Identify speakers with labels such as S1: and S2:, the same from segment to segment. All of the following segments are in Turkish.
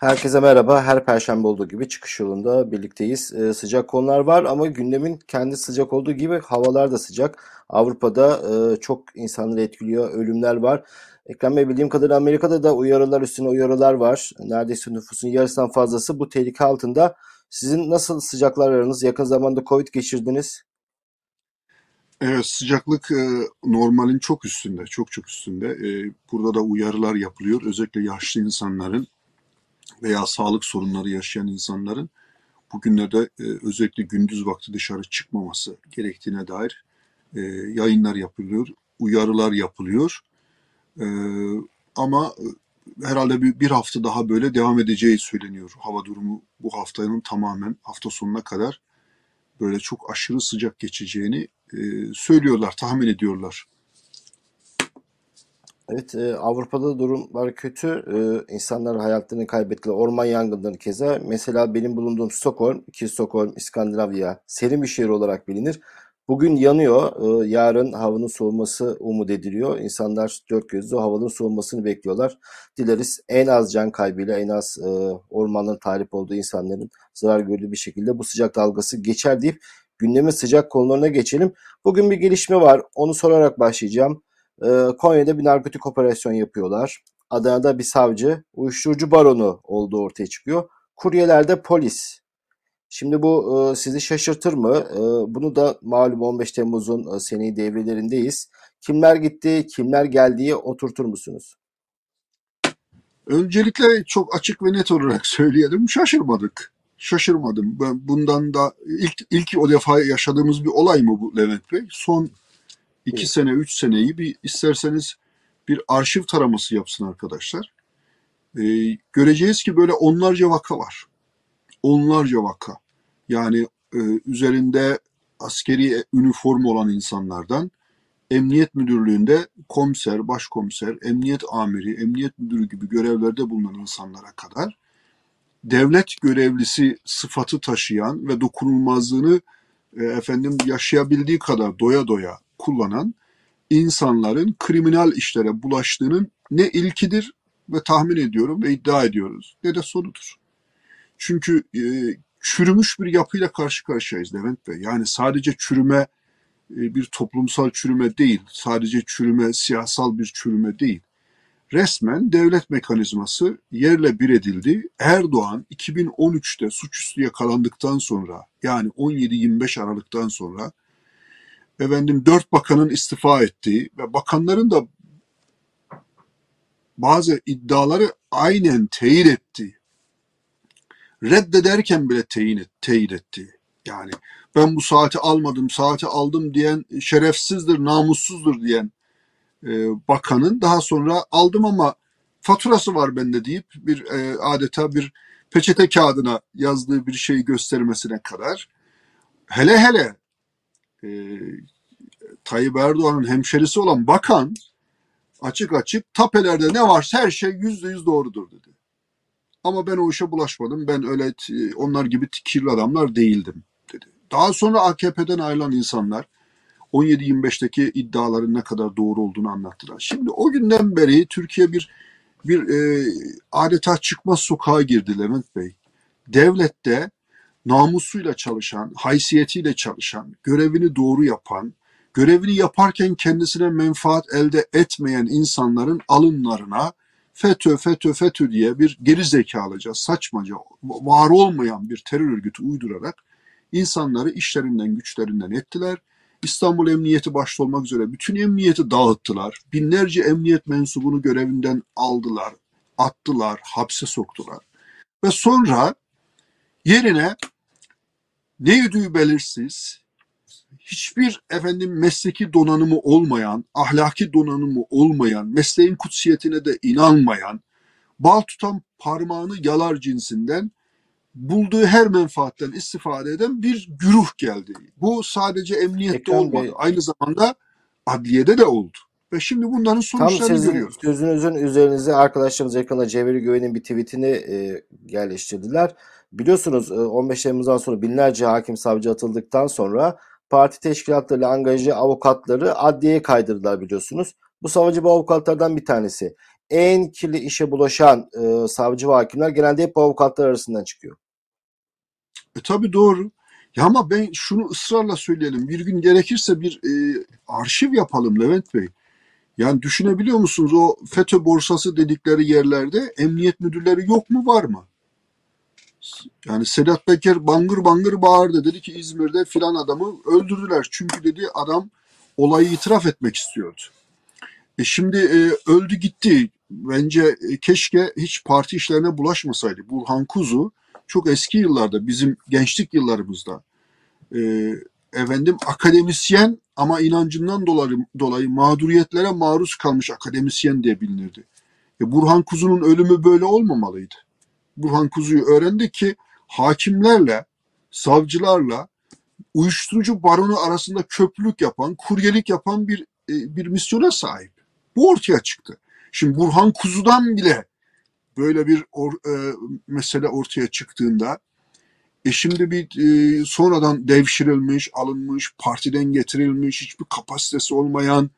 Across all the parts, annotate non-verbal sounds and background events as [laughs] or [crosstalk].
S1: Herkese merhaba. Her perşembe olduğu gibi çıkış yolunda birlikteyiz. Ee, sıcak konular var ama gündemin kendi sıcak olduğu gibi havalar da sıcak. Avrupa'da e, çok insanları etkiliyor. Ölümler var. Ekrem Bey bildiğim kadarıyla Amerika'da da uyarılar üstüne uyarılar var. Neredeyse nüfusun yarısından fazlası bu tehlike altında. Sizin nasıl sıcaklar aranız? Yakın zamanda Covid geçirdiniz.
S2: Evet sıcaklık e, normalin çok üstünde, çok çok üstünde. E, burada da uyarılar yapılıyor. Özellikle yaşlı insanların veya sağlık sorunları yaşayan insanların bugünlerde e, özellikle gündüz vakti dışarı çıkmaması gerektiğine dair e, yayınlar yapılıyor, uyarılar yapılıyor. E, ama herhalde bir, hafta daha böyle devam edeceği söyleniyor. Hava durumu bu haftanın tamamen hafta sonuna kadar böyle çok aşırı sıcak geçeceğini söylüyorlar, tahmin ediyorlar.
S1: Evet, e, Avrupa'da durumlar kötü. E, insanlar hayatlarını kaybettiler. Orman yangınları keza. Mesela benim bulunduğum Stockholm, ki Stockholm, İskandinavya, serin bir şehir olarak bilinir. Bugün yanıyor. E, yarın havanın soğuması umut ediliyor. İnsanlar dört gözle havanın soğumasını bekliyorlar. Dileriz en az can kaybıyla, en az e, ormanların tahrip olduğu insanların zarar gördüğü bir şekilde bu sıcak dalgası geçer deyip gündemin sıcak konularına geçelim. Bugün bir gelişme var. Onu sorarak başlayacağım. Ee, Konya'da bir narkotik operasyon yapıyorlar. Adana'da bir savcı uyuşturucu baronu olduğu ortaya çıkıyor. Kuryelerde polis. Şimdi bu e, sizi şaşırtır mı? E, bunu da malum 15 Temmuz'un e, seneyi devrelerindeyiz. Kimler gitti, kimler geldiği oturtur musunuz?
S2: Öncelikle çok açık ve net olarak söyleyelim. Şaşırmadık. Şaşırmadım. Ben bundan da ilk ilk o defa yaşadığımız bir olay mı bu Levent Bey? Son iki evet. sene, üç seneyi bir isterseniz bir arşiv taraması yapsın arkadaşlar. Ee, göreceğiz ki böyle onlarca vaka var. Onlarca vaka. Yani e, üzerinde askeri üniform olan insanlardan emniyet müdürlüğünde komiser, başkomiser, emniyet amiri, emniyet müdürü gibi görevlerde bulunan insanlara kadar devlet görevlisi sıfatı taşıyan ve dokunulmazlığını e, efendim yaşayabildiği kadar doya doya kullanan insanların kriminal işlere bulaştığının ne ilkidir ve tahmin ediyorum ve iddia ediyoruz ne de sonudur. Çünkü e, çürümüş bir yapıyla karşı karşıyayız Levent Bey. Yani sadece çürüme e, bir toplumsal çürüme değil, sadece çürüme siyasal bir çürüme değil. Resmen devlet mekanizması yerle bir edildi. Erdoğan 2013'te suçüstü yakalandıktan sonra yani 17-25 Aralık'tan sonra efendim dört bakanın istifa ettiği ve bakanların da bazı iddiaları aynen teyit etti. Reddederken bile teyit, teyit etti. Yani ben bu saati almadım, saati aldım diyen şerefsizdir, namussuzdur diyen e, bakanın daha sonra aldım ama faturası var bende deyip bir e, adeta bir peçete kağıdına yazdığı bir şeyi göstermesine kadar hele hele e, Tayyip Erdoğan'ın hemşerisi olan bakan açık açık tapelerde ne varsa her şey yüzde yüz doğrudur dedi. Ama ben o işe bulaşmadım. Ben öyle onlar gibi kirli adamlar değildim dedi. Daha sonra AKP'den ayrılan insanlar 17-25'teki iddiaların ne kadar doğru olduğunu anlattılar. Şimdi o günden beri Türkiye bir bir e, adeta çıkmaz sokağa girdi Levent Bey. Devlette namusuyla çalışan, haysiyetiyle çalışan, görevini doğru yapan, görevini yaparken kendisine menfaat elde etmeyen insanların alınlarına FETÖ, FETÖ, FETÖ diye bir geri zekalıca, saçmaca, var olmayan bir terör örgütü uydurarak insanları işlerinden, güçlerinden ettiler. İstanbul Emniyeti başta olmak üzere bütün emniyeti dağıttılar. Binlerce emniyet mensubunu görevinden aldılar, attılar, hapse soktular. Ve sonra yerine ne yürüdüğü belirsiz, hiçbir efendim mesleki donanımı olmayan, ahlaki donanımı olmayan, mesleğin kutsiyetine de inanmayan, bal tutan parmağını yalar cinsinden bulduğu her menfaatten istifade eden bir güruh geldi. Bu sadece emniyette Ekrem olmadı. Bey. Aynı zamanda adliyede de oldu. Ve şimdi bunların sonuçlarını Tam sizin görüyoruz.
S1: Sözünüzün üzerinize arkadaşlarımız ekrana Cevheri Güven'in bir tweetini e, yerleştirdiler. Biliyorsunuz 15 e, Temmuz'dan sonra binlerce hakim savcı atıldıktan sonra parti teşkilatlarıyla angajı avukatları adliyeye kaydırdılar biliyorsunuz. Bu savcı bu avukatlardan bir tanesi. en kirli işe bulaşan e, savcı ve hakimler genelde hep bu avukatlar arasından çıkıyor.
S2: E tabi doğru. Ya ama ben şunu ısrarla söyleyelim. Bir gün gerekirse bir e, arşiv yapalım Levent Bey. Yani düşünebiliyor musunuz o FETÖ borsası dedikleri yerlerde emniyet müdürleri yok mu var mı? Yani Sedat Peker bangır bangır bağırdı. Dedi ki İzmir'de filan adamı öldürdüler. Çünkü dedi adam olayı itiraf etmek istiyordu. E şimdi e, öldü gitti. Bence e, keşke hiç parti işlerine bulaşmasaydı. Burhan Kuzu çok eski yıllarda bizim gençlik yıllarımızda e, efendim akademisyen ama inancından dolayı, dolayı mağduriyetlere maruz kalmış akademisyen diye bilinirdi. E, Burhan Kuzu'nun ölümü böyle olmamalıydı. Burhan Kuzu'yu öğrendik ki hakimlerle, savcılarla uyuşturucu baronu arasında köprülük yapan, kuryelik yapan bir e, bir misyona sahip. Bu ortaya çıktı. Şimdi Burhan Kuzu'dan bile böyle bir or, e, mesele ortaya çıktığında e şimdi bir e, sonradan devşirilmiş, alınmış, partiden getirilmiş, hiçbir kapasitesi olmayan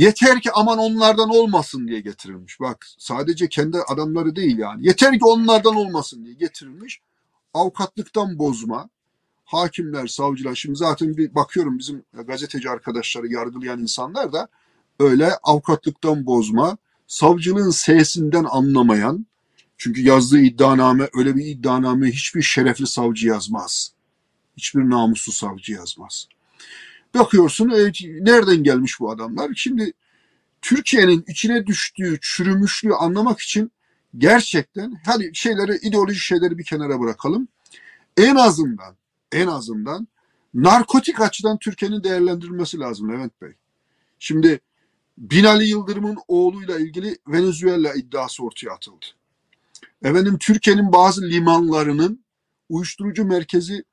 S2: yeter ki aman onlardan olmasın diye getirilmiş. Bak sadece kendi adamları değil yani. Yeter ki onlardan olmasın diye getirilmiş. Avukatlıktan bozma, hakimler, savcılar şimdi zaten bir bakıyorum bizim gazeteci arkadaşları yargılayan insanlar da öyle avukatlıktan bozma, savcılığın sesinden anlamayan çünkü yazdığı iddianame öyle bir iddianame hiçbir şerefli savcı yazmaz. Hiçbir namuslu savcı yazmaz. Bakıyorsun e, nereden gelmiş bu adamlar? Şimdi Türkiye'nin içine düştüğü çürümüşlüğü anlamak için gerçekten hadi şeyleri ideolojik şeyleri bir kenara bırakalım. En azından en azından narkotik açıdan Türkiye'nin değerlendirilmesi lazım Levent Bey. Şimdi Binali Yıldırım'ın oğluyla ilgili Venezuela iddiası ortaya atıldı. Efendim Türkiye'nin bazı limanlarının uyuşturucu merkezi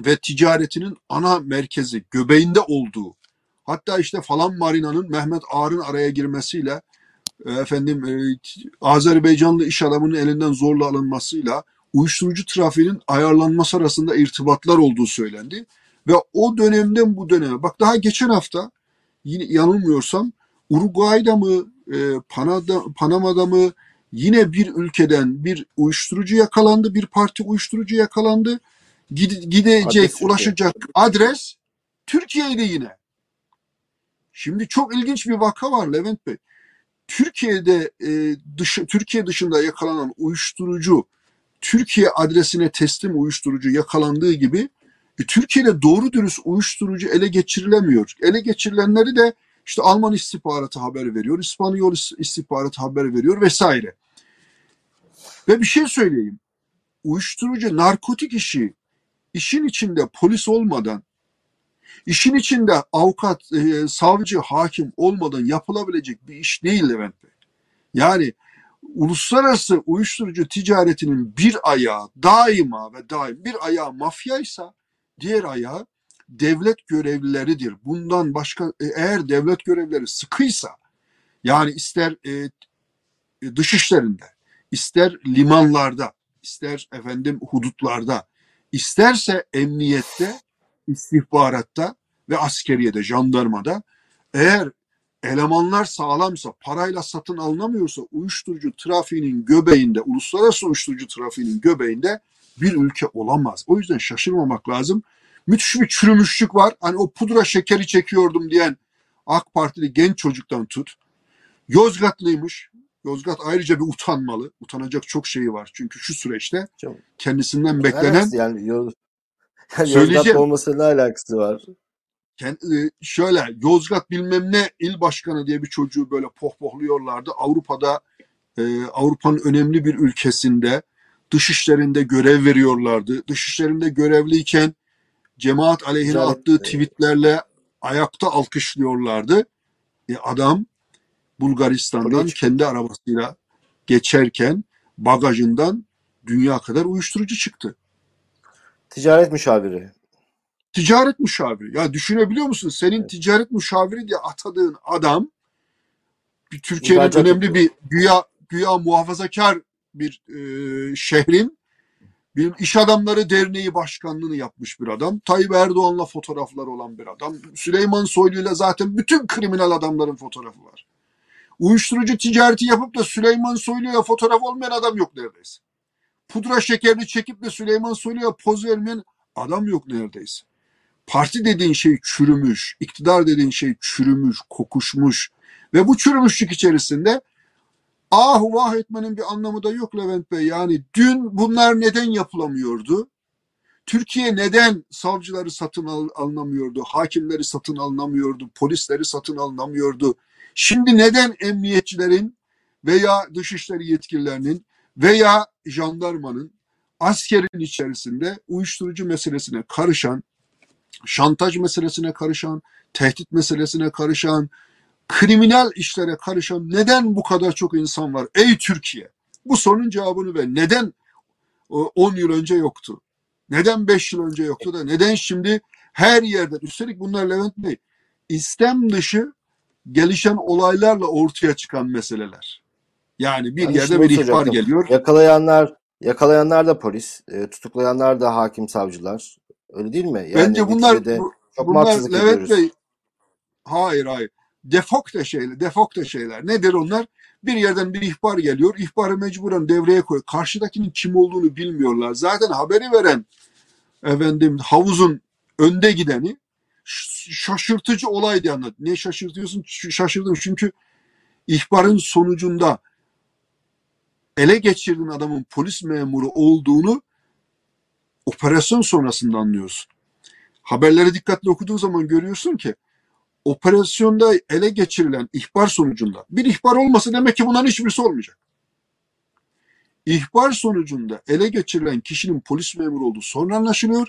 S2: ve ticaretinin ana merkezi göbeğinde olduğu hatta işte falan marinanın Mehmet Ağar'ın araya girmesiyle e, efendim e, Azerbaycanlı iş adamının elinden zorla alınmasıyla uyuşturucu trafiğinin ayarlanması arasında irtibatlar olduğu söylendi. Ve o dönemden bu döneme bak daha geçen hafta yine yanılmıyorsam Uruguay'da mı e, Panama'da mı yine bir ülkeden bir uyuşturucu yakalandı, bir parti uyuşturucu yakalandı. Gide, gidecek, adres ulaşacak Türkiye. adres Türkiye'de yine. Şimdi çok ilginç bir vaka var Levent Bey. Türkiye'de e, dışı, Türkiye dışında yakalanan uyuşturucu Türkiye adresine teslim uyuşturucu yakalandığı gibi e, Türkiye'de doğru dürüst uyuşturucu ele geçirilemiyor. Ele geçirilenleri de işte Alman istihbaratı haber veriyor, İspanyol istihbaratı haber veriyor vesaire. Ve bir şey söyleyeyim. Uyuşturucu, narkotik işi işin içinde polis olmadan, işin içinde avukat, e, savcı, hakim olmadan yapılabilecek bir iş değil Levent Bey. Yani uluslararası uyuşturucu ticaretinin bir ayağı daima ve daim bir ayağı mafyaysa diğer ayağı devlet görevlileridir. Bundan başka e, eğer devlet görevlileri sıkıysa yani ister e, dış işlerinde, ister limanlarda, ister efendim hudutlarda, isterse emniyette, istihbaratta ve askeriyede, jandarmada eğer elemanlar sağlamsa, parayla satın alınamıyorsa uyuşturucu trafiğinin göbeğinde, uluslararası uyuşturucu trafiğinin göbeğinde bir ülke olamaz. O yüzden şaşırmamak lazım. Müthiş bir çürümüşlük var. Hani o pudra şekeri çekiyordum diyen AK Partili genç çocuktan tut. Yozgatlıymış. Yozgat ayrıca bir utanmalı. Utanacak çok şeyi var. Çünkü şu süreçte kendisinden beklenen
S1: yani, Yoz... yani Yozgat olmasıyla ne alakası var?
S2: Kendi, şöyle Yozgat bilmem ne il başkanı diye bir çocuğu böyle pohpohluyorlardı. Avrupa'da e, Avrupa'nın önemli bir ülkesinde dışişlerinde görev veriyorlardı. Dışişlerinde görevliyken cemaat aleyhine attığı tweetlerle ayakta alkışlıyorlardı. E adam Bulgaristan'dan kendi arabasıyla geçerken bagajından dünya kadar uyuşturucu çıktı.
S1: Ticaret müşaviri.
S2: Ticaret müşaviri. Ya düşünebiliyor musun? Senin evet. ticaret müşaviri diye atadığın adam bir Türkiye'nin önemli bir güya güya muhafazakar bir e, şehrin bir iş adamları derneği başkanlığını yapmış bir adam. Tayyip Erdoğan'la fotoğraflar olan bir adam. Süleyman Soylu ile zaten bütün kriminal adamların fotoğrafı var. Uyuşturucu ticareti yapıp da Süleyman Soylu'ya fotoğraf olmayan adam yok neredeyse. Pudra şekerini çekip de Süleyman Soylu'ya poz vermeyen adam yok neredeyse. Parti dediğin şey çürümüş, iktidar dediğin şey çürümüş, kokuşmuş ve bu çürümüşlük içerisinde ah vah etmenin bir anlamı da yok Levent Bey. Yani dün bunlar neden yapılamıyordu? Türkiye neden savcıları satın al alınamıyordu, hakimleri satın alınamıyordu, polisleri satın alınamıyordu? Şimdi neden emniyetçilerin veya dışişleri yetkililerinin veya jandarmanın askerin içerisinde uyuşturucu meselesine karışan, şantaj meselesine karışan, tehdit meselesine karışan, kriminal işlere karışan neden bu kadar çok insan var? Ey Türkiye! Bu sorunun cevabını ver. Neden 10 yıl önce yoktu? Neden 5 yıl önce yoktu da neden şimdi her yerde üstelik bunlar Levent Bey istem dışı gelişen olaylarla ortaya çıkan meseleler. Yani bir
S1: Yani
S2: yerde bir ihbar
S1: soracaktım.
S2: geliyor.
S1: Yakalayanlar, yakalayanlar da polis, e, tutuklayanlar da hakim savcılar. Öyle değil mi? Yani
S2: Bence bunlar bu-
S1: çok
S2: bunlar Levent? Bey hayır hayır. Defok da şeyler, defok da şeyler. Nedir onlar? Bir yerden bir ihbar geliyor. İhbarı mecburen devreye koy. Karşıdakinin kim olduğunu bilmiyorlar. Zaten haberi veren efendim havuzun önde gideni şaşırtıcı olay diye anlat. Ne şaşırtıyorsun? Şaşırdım çünkü ihbarın sonucunda ele geçirdiğin adamın polis memuru olduğunu operasyon sonrasında anlıyorsun. Haberleri dikkatli okuduğun zaman görüyorsun ki operasyonda ele geçirilen ihbar sonucunda bir ihbar olmasa demek ki bunların hiçbirisi olmayacak. İhbar sonucunda ele geçirilen kişinin polis memuru olduğu sonra anlaşılıyor.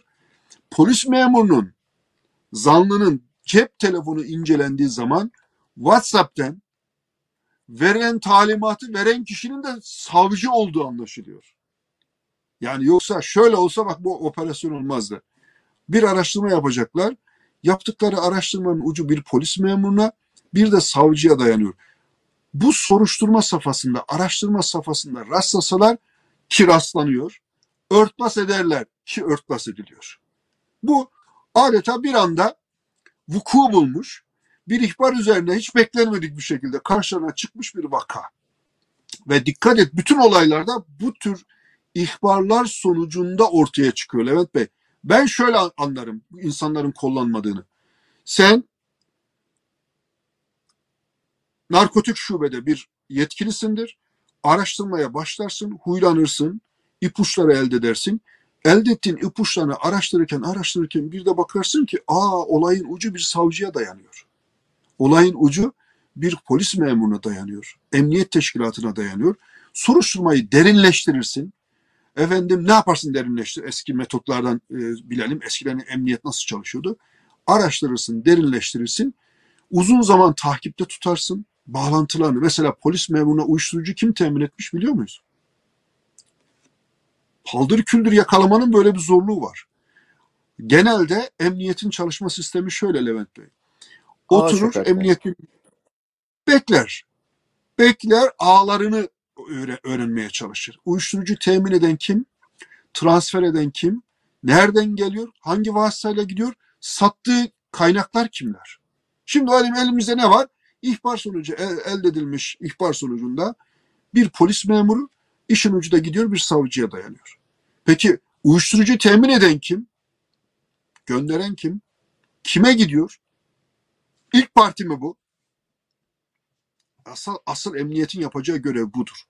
S2: Polis memurunun zanlının cep telefonu incelendiği zaman WhatsApp'ten veren talimatı veren kişinin de savcı olduğu anlaşılıyor. Yani yoksa şöyle olsa bak bu operasyon olmazdı. Bir araştırma yapacaklar. Yaptıkları araştırmanın ucu bir polis memuruna bir de savcıya dayanıyor. Bu soruşturma safhasında, araştırma safhasında rastlasalar ki rastlanıyor. Örtbas ederler ki örtbas ediliyor. Bu adeta bir anda vuku bulmuş, bir ihbar üzerine hiç beklenmedik bir şekilde karşılarına çıkmış bir vaka. Ve dikkat et bütün olaylarda bu tür ihbarlar sonucunda ortaya çıkıyor Levent Bey. Ben şöyle anlarım insanların kullanmadığını. Sen narkotik şubede bir yetkilisindir. Araştırmaya başlarsın, huylanırsın, ipuçları elde edersin. Elde ettiğin ipuçlarını araştırırken araştırırken bir de bakarsın ki aa olayın ucu bir savcıya dayanıyor. Olayın ucu bir polis memuruna dayanıyor. Emniyet teşkilatına dayanıyor. Soruşturmayı derinleştirirsin. Efendim ne yaparsın derinleştir. Eski metotlardan e, bilelim. Eskiden emniyet nasıl çalışıyordu. Araştırırsın, derinleştirirsin. Uzun zaman takipte tutarsın. Bağlantılarını. Mesela polis memuruna uyuşturucu kim temin etmiş biliyor muyuz? Paldır küldür yakalamanın böyle bir zorluğu var. Genelde emniyetin çalışma sistemi şöyle Levent Bey. Oturur
S1: çökertme.
S2: emniyet bekler. Bekler ağlarını öğre- öğrenmeye çalışır. Uyuşturucu temin eden kim? Transfer eden kim? Nereden geliyor? Hangi vasıtayla gidiyor? Sattığı kaynaklar kimler? Şimdi elim elimizde ne var? İhbar sonucu el- elde edilmiş ihbar sonucunda bir polis memuru işin ucu da gidiyor bir savcıya dayanıyor. Peki uyuşturucu temin eden kim? Gönderen kim? Kime gidiyor? İlk parti mi bu? Asıl, asıl emniyetin yapacağı görev budur.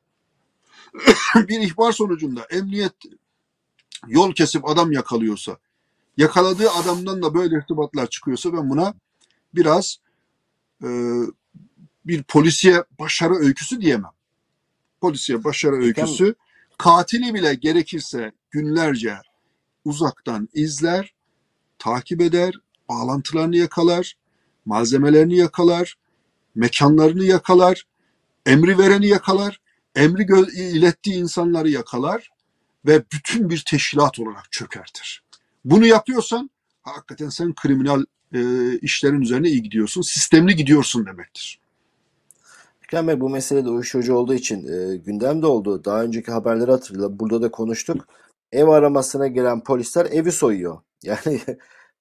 S2: [coughs] bir ihbar sonucunda emniyet yol kesip adam yakalıyorsa, yakaladığı adamdan da böyle irtibatlar çıkıyorsa ben buna biraz e, bir polisiye başarı öyküsü diyemem. Polisiye başarı öyküsü katili bile gerekirse günlerce uzaktan izler, takip eder, bağlantılarını yakalar, malzemelerini yakalar, mekanlarını yakalar, emri vereni yakalar, emri ilettiği insanları yakalar ve bütün bir teşkilat olarak çökertir. Bunu yapıyorsan hakikaten sen kriminal e, işlerin üzerine iyi gidiyorsun, sistemli gidiyorsun demektir.
S1: Ekrem Bey bu mesele de uyuşturucu olduğu için e, gündemde oldu. Daha önceki haberleri hatırla. Burada da konuştuk. Ev aramasına gelen polisler evi soyuyor. [laughs] Yani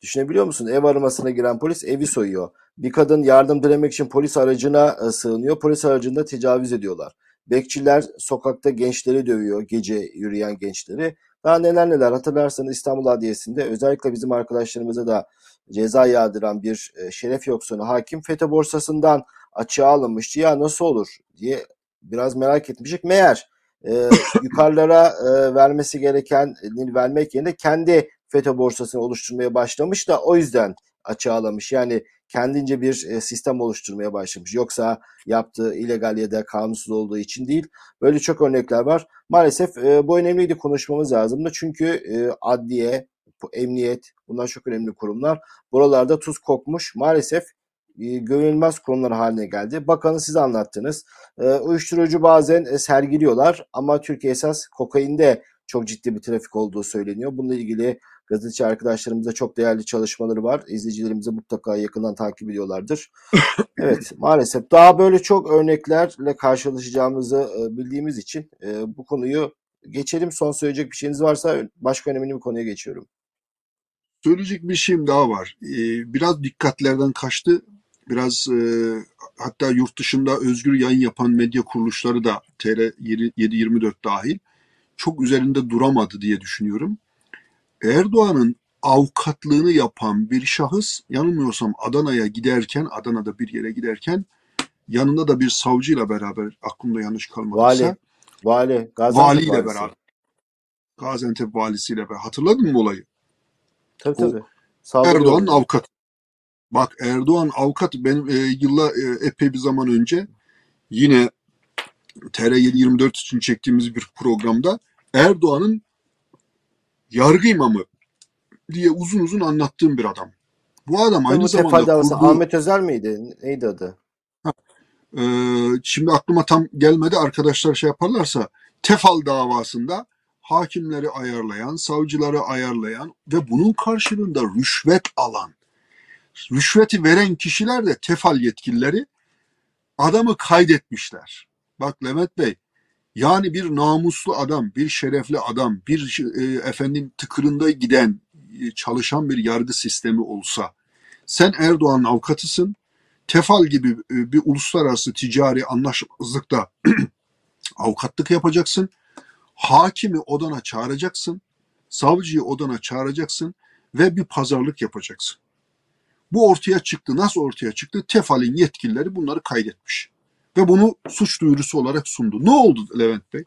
S1: Düşünebiliyor musun? Ev aramasına giren polis evi soyuyor. Bir kadın yardım dilemek için polis aracına e, sığınıyor. Polis aracında tecavüz ediyorlar. Bekçiler sokakta gençleri dövüyor, gece yürüyen gençleri. Daha neler neler hatırlarsanız İstanbul Adliyesi'nde özellikle bizim arkadaşlarımıza da ceza yağdıran bir e, şeref yoksunu hakim FETÖ borsasından açığa alınmıştı. Ya nasıl olur diye biraz merak etmiştik. Meğer e, yukarılara e, vermesi gereken vermek yerine kendi FETÖ borsasını oluşturmaya başlamış da o yüzden açığa. Yani kendince bir e, sistem oluşturmaya başlamış. Yoksa yaptığı illegal ya da kanunsuz olduğu için değil. Böyle çok örnekler var. Maalesef e, bu önemliydi konuşmamız lazımdı. Çünkü e, adliye, emniyet bunlar çok önemli kurumlar. Buralarda tuz kokmuş. Maalesef e, görünmez kurumlar haline geldi. Bakanın size anlattınız. E, uyuşturucu bazen e, sergiliyorlar ama Türkiye esas kokainde çok ciddi bir trafik olduğu söyleniyor. Bununla ilgili gazeteci arkadaşlarımıza çok değerli çalışmaları var. İzleyicilerimize mutlaka yakından takip ediyorlardır. [coughs] evet maalesef daha böyle çok örneklerle karşılaşacağımızı e, bildiğimiz için e, bu konuyu geçelim. Son söyleyecek bir şeyiniz varsa başka önemli bir konuya geçiyorum.
S2: Söyleyecek bir şeyim daha var. Biraz dikkatlerden kaçtı. Biraz e, hatta yurt dışında özgür yayın yapan medya kuruluşları da TR 724 dahil çok üzerinde duramadı diye düşünüyorum. Erdoğan'ın avukatlığını yapan bir şahıs yanılmıyorsam Adana'ya giderken Adana'da bir yere giderken yanında da bir savcıyla beraber aklımda yanlış kalmadıysa
S1: vali vali Gaziantep
S2: valiyle
S1: valisi.
S2: beraber Gaziantep valisiyle beraber hatırladın mı olayı?
S1: Tabii
S2: O
S1: tabii.
S2: Erdoğan'ın avukatı. Bak Erdoğan avukat benim e, yılla e, epey bir zaman önce yine TR724 için çektiğimiz bir programda Erdoğan'ın yargı imamı diye uzun uzun anlattığım bir adam. Bu adam aynı
S1: bu
S2: zamanda
S1: tefal davası
S2: kurduğu,
S1: Ahmet Özer miydi? Neydi adı?
S2: e, şimdi aklıma tam gelmedi arkadaşlar şey yaparlarsa Tefal davasında hakimleri ayarlayan, savcıları ayarlayan ve bunun karşılığında rüşvet alan, rüşveti veren kişiler de Tefal yetkilileri adamı kaydetmişler. Bak Levent Bey, yani bir namuslu adam, bir şerefli adam, bir e, efendim tıkırında giden, e, çalışan bir yargı sistemi olsa, sen Erdoğan'ın avukatısın, Tefal gibi e, bir uluslararası ticari anlaşmazlıkta [clears throat] avukatlık yapacaksın, hakimi odana çağıracaksın, savcıyı odana çağıracaksın ve bir pazarlık yapacaksın. Bu ortaya çıktı. Nasıl ortaya çıktı? Tefal'in yetkilileri bunları kaydetmiş. Ve bunu suç duyurusu olarak sundu. Ne oldu Levent Bey?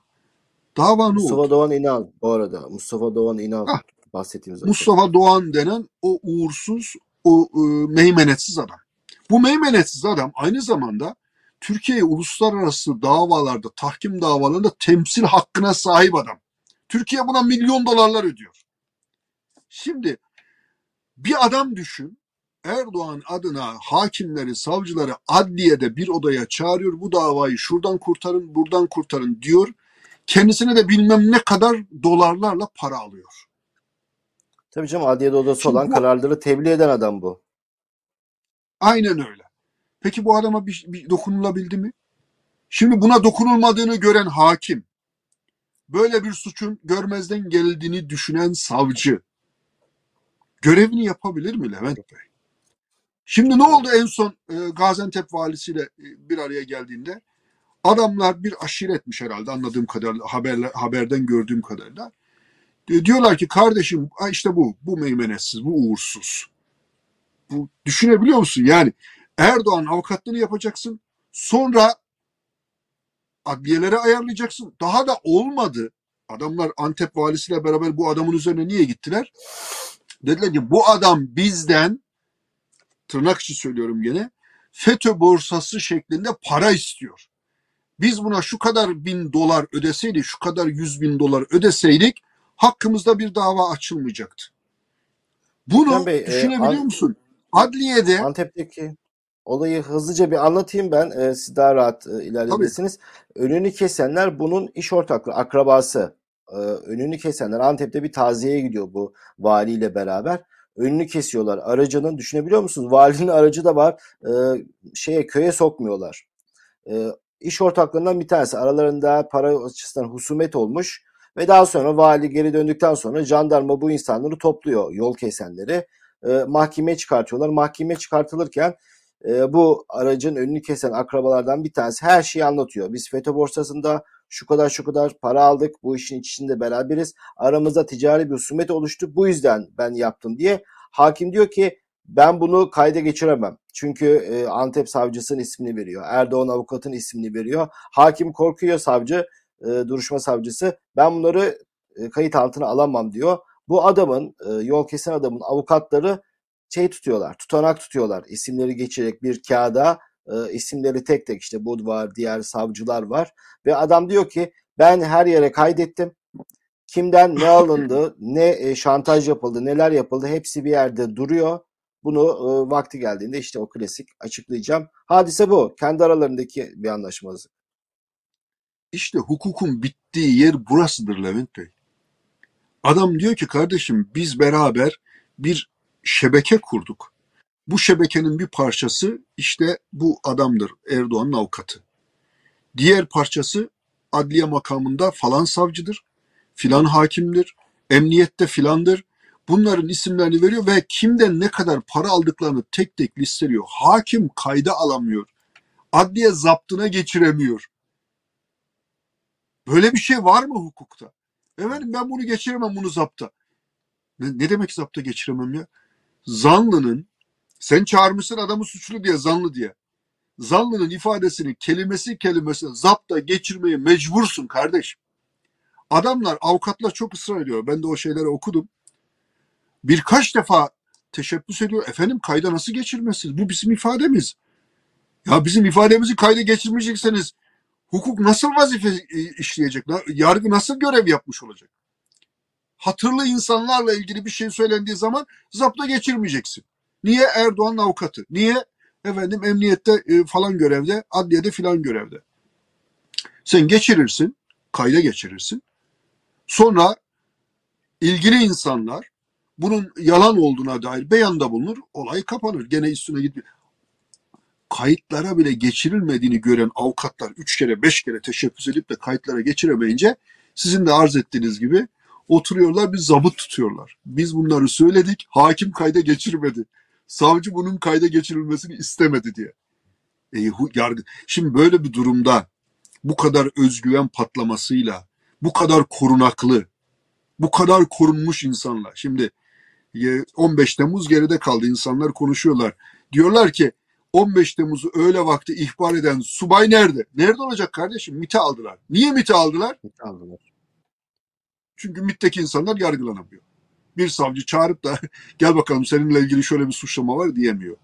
S2: Dava ne
S1: Mustafa
S2: oldu?
S1: Doğan İnal bu arada. Mustafa Doğan İnal
S2: Hah.
S1: bahsettiğimiz.
S2: Mustafa Doğan denen o uğursuz, o e, meymenetsiz adam. Bu meymenetsiz adam aynı zamanda Türkiye'yi uluslararası davalarda, tahkim davalarında temsil hakkına sahip adam. Türkiye buna milyon dolarlar ödüyor. Şimdi bir adam düşün, Erdoğan adına hakimleri, savcıları adliyede bir odaya çağırıyor. Bu davayı şuradan kurtarın, buradan kurtarın diyor. Kendisine de bilmem ne kadar dolarlarla para alıyor.
S1: Tabii canım adliyede odası
S2: Şimdi
S1: olan
S2: bu-
S1: kararları tebliğ eden adam bu.
S2: Aynen öyle. Peki bu adama bir, bir dokunulabildi mi? Şimdi buna dokunulmadığını gören hakim, böyle bir suçun görmezden geldiğini düşünen savcı görevini yapabilir mi Levent Bey? Şimdi ne oldu en son e, Gaziantep valisiyle e, bir araya geldiğinde? Adamlar bir aşiretmiş herhalde anladığım kadarıyla haberler, haberden gördüğüm kadarıyla. E, diyorlar ki kardeşim işte bu, bu meymenetsiz, bu uğursuz. Bu, düşünebiliyor musun? Yani Erdoğan avukatlığını yapacaksın. Sonra adliyelere ayarlayacaksın. Daha da olmadı. Adamlar Antep valisiyle beraber bu adamın üzerine niye gittiler? Dediler ki bu adam bizden tırnak içi söylüyorum gene FETÖ borsası şeklinde para istiyor. Biz buna şu kadar bin dolar ödeseydik, şu kadar yüz bin dolar ödeseydik hakkımızda bir dava açılmayacaktı. Bunu
S1: Bey, e,
S2: düşünebiliyor
S1: An-
S2: musun? Adliyede
S1: Antep'teki olayı hızlıca bir anlatayım ben. E, siz daha rahat e, ilerleyebilirsiniz. Önünü kesenler bunun iş ortaklığı, akrabası. E, önünü kesenler Antep'te bir taziyeye gidiyor bu valiyle beraber. Önünü kesiyorlar. Aracının düşünebiliyor musunuz? Valinin aracı da var. E, şeye köye sokmuyorlar. E, iş ortaklarından bir tanesi. Aralarında para açısından husumet olmuş ve daha sonra vali geri döndükten sonra jandarma bu insanları topluyor, yol kesenleri e, mahkemeye çıkartıyorlar. Mahkemeye çıkartılırken e, bu aracın önünü kesen akrabalardan bir tanesi her şeyi anlatıyor. Biz FETÖ borsasında şu kadar şu kadar para aldık. Bu işin içinde beraberiz. Aramızda ticari bir husumet oluştu. Bu yüzden ben yaptım diye. Hakim diyor ki ben bunu kayda geçiremem. Çünkü e, Antep savcısının ismini veriyor. Erdoğan avukatın ismini veriyor. Hakim korkuyor savcı, e, duruşma savcısı. Ben bunları e, kayıt altına alamam diyor. Bu adamın, e, yol kesen adamın avukatları şey tutuyorlar, tutanak tutuyorlar. İsimleri geçerek bir kağıda e, isimleri tek tek işte Bud var, diğer savcılar var. Ve adam diyor ki ben her yere kaydettim. Kimden ne alındı, [laughs] ne e, şantaj yapıldı, neler yapıldı hepsi bir yerde duruyor. Bunu e, vakti geldiğinde işte o klasik açıklayacağım. Hadise bu. Kendi aralarındaki bir anlaşmazlık.
S2: İşte hukukun bittiği yer burasıdır Levent Bey. Adam diyor ki kardeşim biz beraber bir şebeke kurduk. Bu şebekenin bir parçası işte bu adamdır Erdoğan'ın avukatı. Diğer parçası adliye makamında falan savcıdır, filan hakimdir, emniyette filandır. Bunların isimlerini veriyor ve kimden ne kadar para aldıklarını tek tek listeliyor. Hakim kayda alamıyor. Adliye zaptına geçiremiyor. Böyle bir şey var mı hukukta? Efendim ben bunu geçiremem bunu zapta. Ne, ne demek zapta geçiremem ya? Zanlının sen çağırmışsın adamı suçlu diye zanlı diye. Zanlının ifadesini kelimesi kelimesine zapta geçirmeye mecbursun kardeş. Adamlar avukatlar çok ısrar ediyor. Ben de o şeyleri okudum. Birkaç defa teşebbüs ediyor. Efendim kayda nasıl geçirmezsiniz? Bu bizim ifademiz. Ya bizim ifademizi kayda geçirmeyecekseniz hukuk nasıl vazife işleyecek? Yargı nasıl görev yapmış olacak? Hatırlı insanlarla ilgili bir şey söylendiği zaman zapta geçirmeyeceksin. Niye Erdoğan avukatı? Niye efendim emniyette e, falan görevde, adliyede filan görevde? Sen geçirirsin, kayda geçirirsin. Sonra ilgili insanlar bunun yalan olduğuna dair beyanda bulunur, olay kapanır. Gene üstüne gitmiyor. Kayıtlara bile geçirilmediğini gören avukatlar üç kere beş kere teşebbüs edip de kayıtlara geçiremeyince sizin de arz ettiğiniz gibi oturuyorlar bir zabıt tutuyorlar. Biz bunları söyledik, hakim kayda geçirmedi. Savcı bunun kayda geçirilmesini istemedi diye. E, yargı. Şimdi böyle bir durumda bu kadar özgüven patlamasıyla, bu kadar korunaklı, bu kadar korunmuş insanlar. Şimdi 15 Temmuz geride kaldı. İnsanlar konuşuyorlar. Diyorlar ki 15 Temmuz'u öğle vakti ihbar eden subay nerede? Nerede olacak kardeşim? MIT'e aldılar. Niye MIT'e aldılar?
S1: MİT'e aldılar.
S2: Çünkü MIT'teki insanlar yargılanamıyor. Bir savcı çağırıp da [laughs] gel bakalım seninle ilgili şöyle bir suçlama var diyemiyor.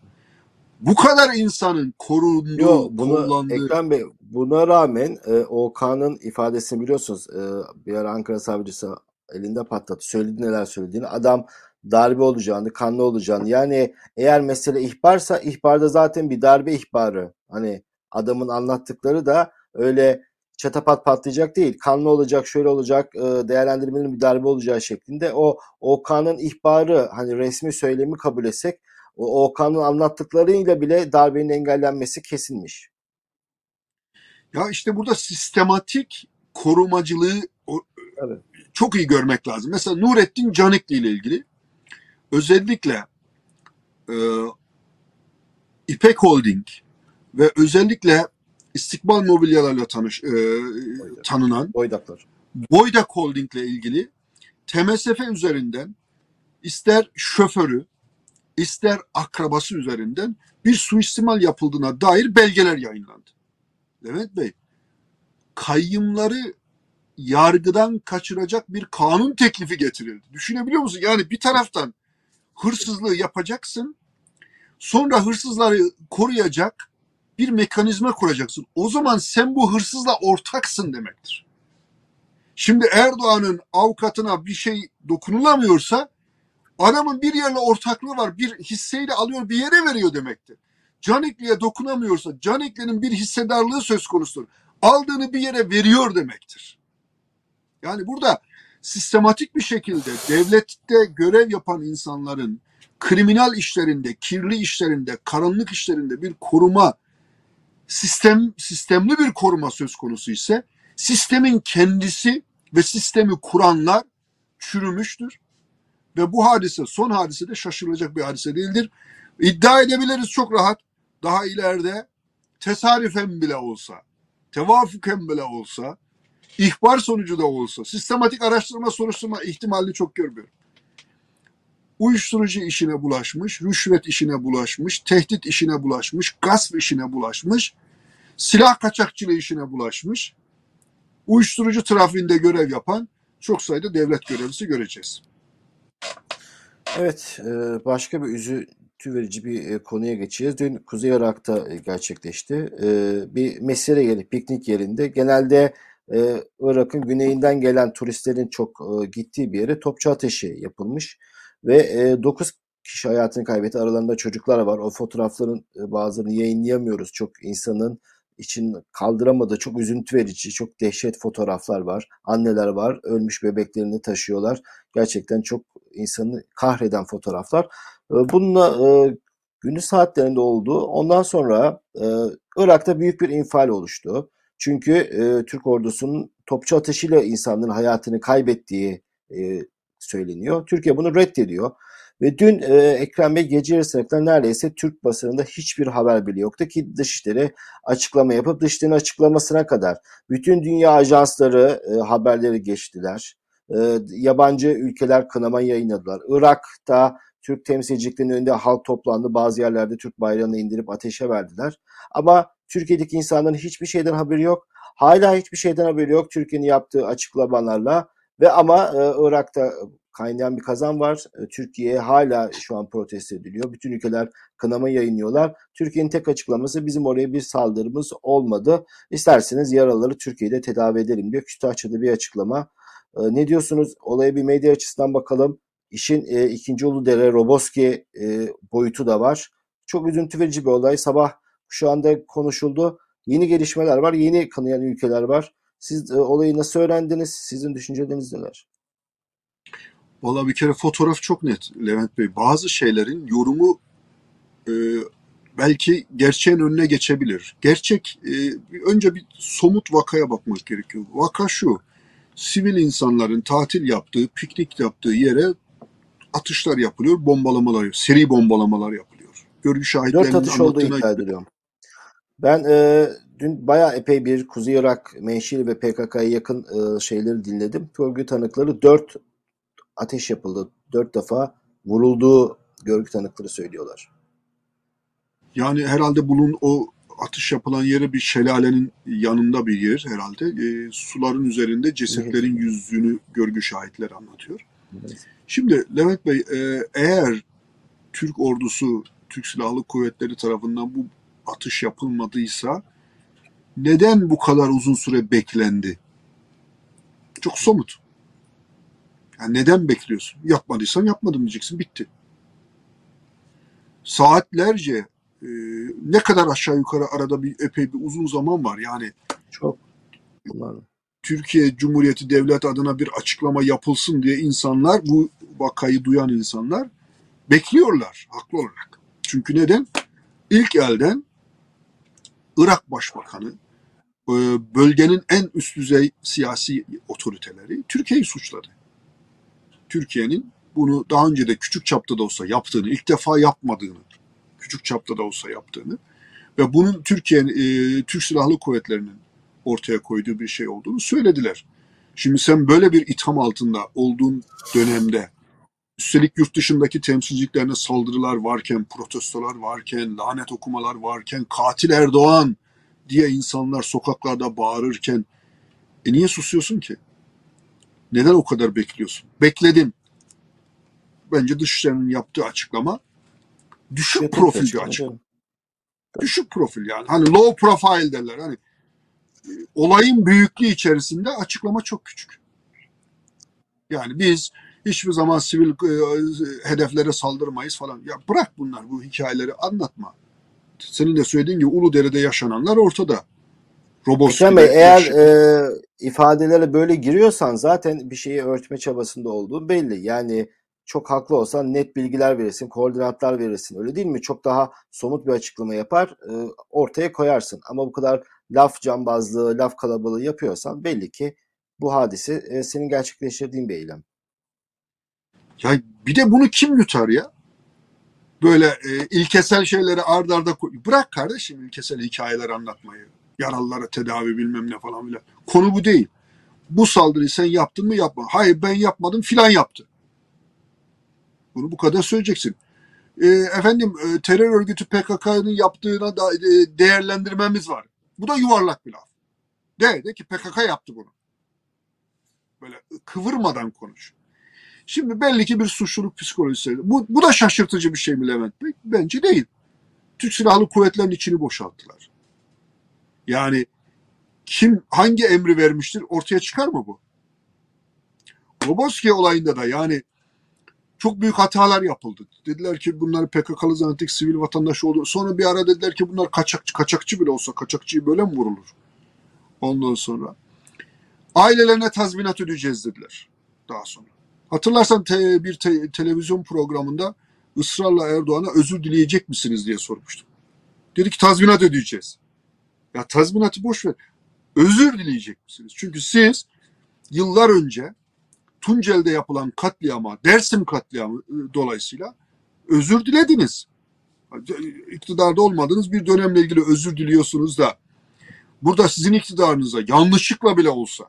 S2: Bu kadar insanın korunduğu,
S1: Yo, bunu,
S2: kullandığı...
S1: Ekrem Bey buna rağmen e, Okan'ın ifadesini biliyorsunuz. E, bir ara Ankara savcısı elinde patlattı. Söyledi neler söylediğini. Adam darbe olacağını, kanlı olacağını. Yani eğer mesele ihbarsa ihbarda zaten bir darbe ihbarı. Hani adamın anlattıkları da öyle çatapat patlayacak değil. Kanlı olacak, şöyle olacak, değerlendirmenin bir darbe olacağı şeklinde. O Okan'ın ihbarı hani resmi söylemi kabul etsek o Okan'ın anlattıklarıyla bile darbenin engellenmesi kesilmiş.
S2: Ya işte burada sistematik korumacılığı evet. çok iyi görmek lazım. Mesela Nurettin Canikli ile ilgili özellikle e, İpek Holding ve özellikle İstikbal Mobilyalarla tanış, e, tanınan
S1: Boydaklar.
S2: Boydak Holding ile ilgili TMSF üzerinden ister şoförü ister akrabası üzerinden bir suistimal yapıldığına dair belgeler yayınlandı. Levent Bey, kayyımları yargıdan kaçıracak bir kanun teklifi getirildi. Düşünebiliyor musun? Yani bir taraftan hırsızlığı yapacaksın, sonra hırsızları koruyacak bir mekanizma kuracaksın. O zaman sen bu hırsızla ortaksın demektir. Şimdi Erdoğan'ın avukatına bir şey dokunulamıyorsa adamın bir yerle ortaklığı var. Bir hisseyle alıyor bir yere veriyor demektir. Canikli'ye dokunamıyorsa Canikli'nin bir hissedarlığı söz konusudur. Aldığını bir yere veriyor demektir. Yani burada sistematik bir şekilde devlette görev yapan insanların kriminal işlerinde, kirli işlerinde, karanlık işlerinde bir koruma sistem sistemli bir koruma söz konusu ise sistemin kendisi ve sistemi kuranlar çürümüştür Ve bu hadise, son hadise de şaşırılacak bir hadise değildir. İddia edebiliriz çok rahat. Daha ileride tesadüfen bile olsa, tevafuken bile olsa, ihbar sonucu da olsa, sistematik araştırma soruşturma ihtimalini çok görmüyorum. Uyuşturucu işine bulaşmış, rüşvet işine bulaşmış, tehdit işine bulaşmış, gasp işine bulaşmış, silah kaçakçılığı işine bulaşmış, uyuşturucu trafiğinde görev yapan çok sayıda devlet görevlisi göreceğiz.
S1: Evet, e, başka bir üzüntü verici bir e, konuya geçeceğiz. Dün Kuzey Irak'ta e, gerçekleşti. Bir mesire yeri, piknik yerinde. Genelde Irak'ın güneyinden gelen turistlerin çok gittiği bir yere topçu ateşi yapılmış. Ve 9 kişi hayatını kaybetti. Aralarında çocuklar var. O fotoğrafların bazılarını yayınlayamıyoruz. Çok insanın için kaldıramadığı çok üzüntü verici, çok dehşet fotoğraflar var. Anneler var, ölmüş bebeklerini taşıyorlar. Gerçekten çok insanı kahreden fotoğraflar. Ee, bununla e, günü saatlerinde oldu. Ondan sonra e, Irak'ta büyük bir infial oluştu. Çünkü e, Türk ordusunun topçu ateşiyle insanların hayatını kaybettiği söyleniyor. Türkiye bunu reddediyor. Ve dün e, Ekrem Bey gece yarısına kadar neredeyse Türk basınında hiçbir haber bile yoktu ki Dışişleri açıklama yapıp Dışişleri'nin açıklamasına kadar bütün dünya ajansları e, haberleri geçtiler. E, yabancı ülkeler kınama yayınladılar. Irak'ta Türk temsilciliklerinin önünde halk toplandı. Bazı yerlerde Türk bayrağını indirip ateşe verdiler. Ama Türkiye'deki insanların hiçbir şeyden haberi yok. Hala hiçbir şeyden haberi yok Türkiye'nin yaptığı açıklamalarla. Ve ama e, Irak'ta kaynayan bir kazan var. E, Türkiye hala şu an protesto ediliyor. Bütün ülkeler kınama yayınlıyorlar. Türkiye'nin tek açıklaması bizim oraya bir saldırımız olmadı. İsterseniz yaraları Türkiye'de tedavi edelim diyor. Kütahya'da bir açıklama. E, ne diyorsunuz? Olaya bir medya açısından bakalım. İşin e, ikinci Uludere Roboski e, boyutu da var. Çok üzüntü verici bir olay. Sabah şu anda konuşuldu. Yeni gelişmeler var. Yeni kanayan ülkeler var. Siz e, olayı nasıl öğrendiniz? Sizin düşünceleriniz neler?
S2: Valla bir kere fotoğraf çok net Levent Bey. Bazı şeylerin yorumu e, belki gerçeğin önüne geçebilir. Gerçek e, önce bir somut vakaya bakmak gerekiyor. Vaka şu. Sivil insanların tatil yaptığı, piknik yaptığı yere atışlar yapılıyor, bombalamalar, seri bombalamalar yapılıyor. Görgü şahitlerinin
S1: Dört atış olduğu iddia ediliyor. Ben e, dün bayağı epey bir Kuzey Irak menşili ve PKK'ya yakın e, şeyleri dinledim. Görgü tanıkları dört ateş yapıldı. Dört defa vurulduğu görgü tanıkları söylüyorlar.
S2: Yani herhalde bunun o atış yapılan yeri bir şelalenin yanında bir yer herhalde. E, suların üzerinde cesetlerin yüzünü görgü şahitler anlatıyor. Evet. Şimdi Levent Bey e, eğer Türk ordusu, Türk Silahlı Kuvvetleri tarafından bu atış yapılmadıysa neden bu kadar uzun süre beklendi? Çok somut. Yani neden bekliyorsun? Yapmadıysan yapmadım diyeceksin. Bitti. Saatlerce e, ne kadar aşağı yukarı arada bir epey bir uzun zaman var. Yani
S1: çok
S2: Türkiye Cumhuriyeti Devlet adına bir açıklama yapılsın diye insanlar bu vakayı duyan insanlar bekliyorlar haklı olarak. Çünkü neden? İlk elden Irak Başbakanı, bölgenin en üst düzey siyasi otoriteleri Türkiye'yi suçladı. Türkiye'nin bunu daha önce de küçük çapta da olsa yaptığını, ilk defa yapmadığını, küçük çapta da olsa yaptığını ve bunun Türkiye'nin, e, Türk Silahlı Kuvvetleri'nin ortaya koyduğu bir şey olduğunu söylediler. Şimdi sen böyle bir itham altında olduğun dönemde üstelik yurt dışındaki temsilciliklerine saldırılar varken, protestolar varken, lanet okumalar varken, katil Erdoğan diye insanlar sokaklarda bağırırken e niye susuyorsun ki? Neden o kadar bekliyorsun? Bekledin. Bence Dışişleri'nin yaptığı açıklama düşük profil bir açıklama. Düşük profil yani. Hani low profile derler. Hani e, olayın büyüklüğü içerisinde açıklama çok küçük. Yani biz hiçbir zaman sivil e, hedeflere saldırmayız falan. Ya bırak bunlar bu hikayeleri anlatma. Senin de söylediğin gibi Uludere'de yaşananlar ortada.
S1: Ekrem Bey eğer e, ifadelere böyle giriyorsan zaten bir şeyi örtme çabasında olduğu belli. Yani çok haklı olsan net bilgiler verirsin, koordinatlar verirsin. Öyle değil mi? Çok daha somut bir açıklama yapar, e, ortaya koyarsın. Ama bu kadar laf cambazlığı, laf kalabalığı yapıyorsan belli ki bu hadise e, senin gerçekleştirdiğin bir eylem.
S2: Ya bir de bunu kim yutar ya? Böyle e, ilkesel şeyleri ard arda. Bırak kardeşim ilkesel hikayeler anlatmayı. Yaralılara tedavi bilmem ne falan filan. Konu bu değil. Bu saldırıyı sen yaptın mı yapma. Hayır ben yapmadım filan yaptı. Bunu bu kadar söyleyeceksin. E, efendim e, terör örgütü PKK'nın yaptığına da e, değerlendirmemiz var. Bu da yuvarlak bir laf. De, de ki PKK yaptı bunu. Böyle kıvırmadan konuş. Şimdi belli ki bir suçluluk psikolojisi. Bu, bu da şaşırtıcı bir şey mi Levent Bey? Bence değil. Türk Silahlı Kuvvetleri'nin içini boşalttılar. Yani kim hangi emri vermiştir ortaya çıkar mı bu? Roboski olayında da yani çok büyük hatalar yapıldı. Dediler ki bunlar PKK'lı zannettik sivil vatandaş oldu. Sonra bir ara dediler ki bunlar kaçakçı, kaçakçı bile olsa kaçakçıyı böyle mi vurulur? Ondan sonra ailelerine tazminat ödeyeceğiz dediler daha sonra. Hatırlarsan te, bir te, televizyon programında ısrarla Erdoğan'a özür dileyecek misiniz diye sormuştum. Dedi ki tazminat ödeyeceğiz. Ya tazminatı boş ver. Özür dileyecek misiniz? Çünkü siz yıllar önce Tunceli'de yapılan katliama, Dersim katliamı ıı, dolayısıyla özür dilediniz. İktidarda olmadığınız bir dönemle ilgili özür diliyorsunuz da burada sizin iktidarınıza yanlışlıkla bile olsa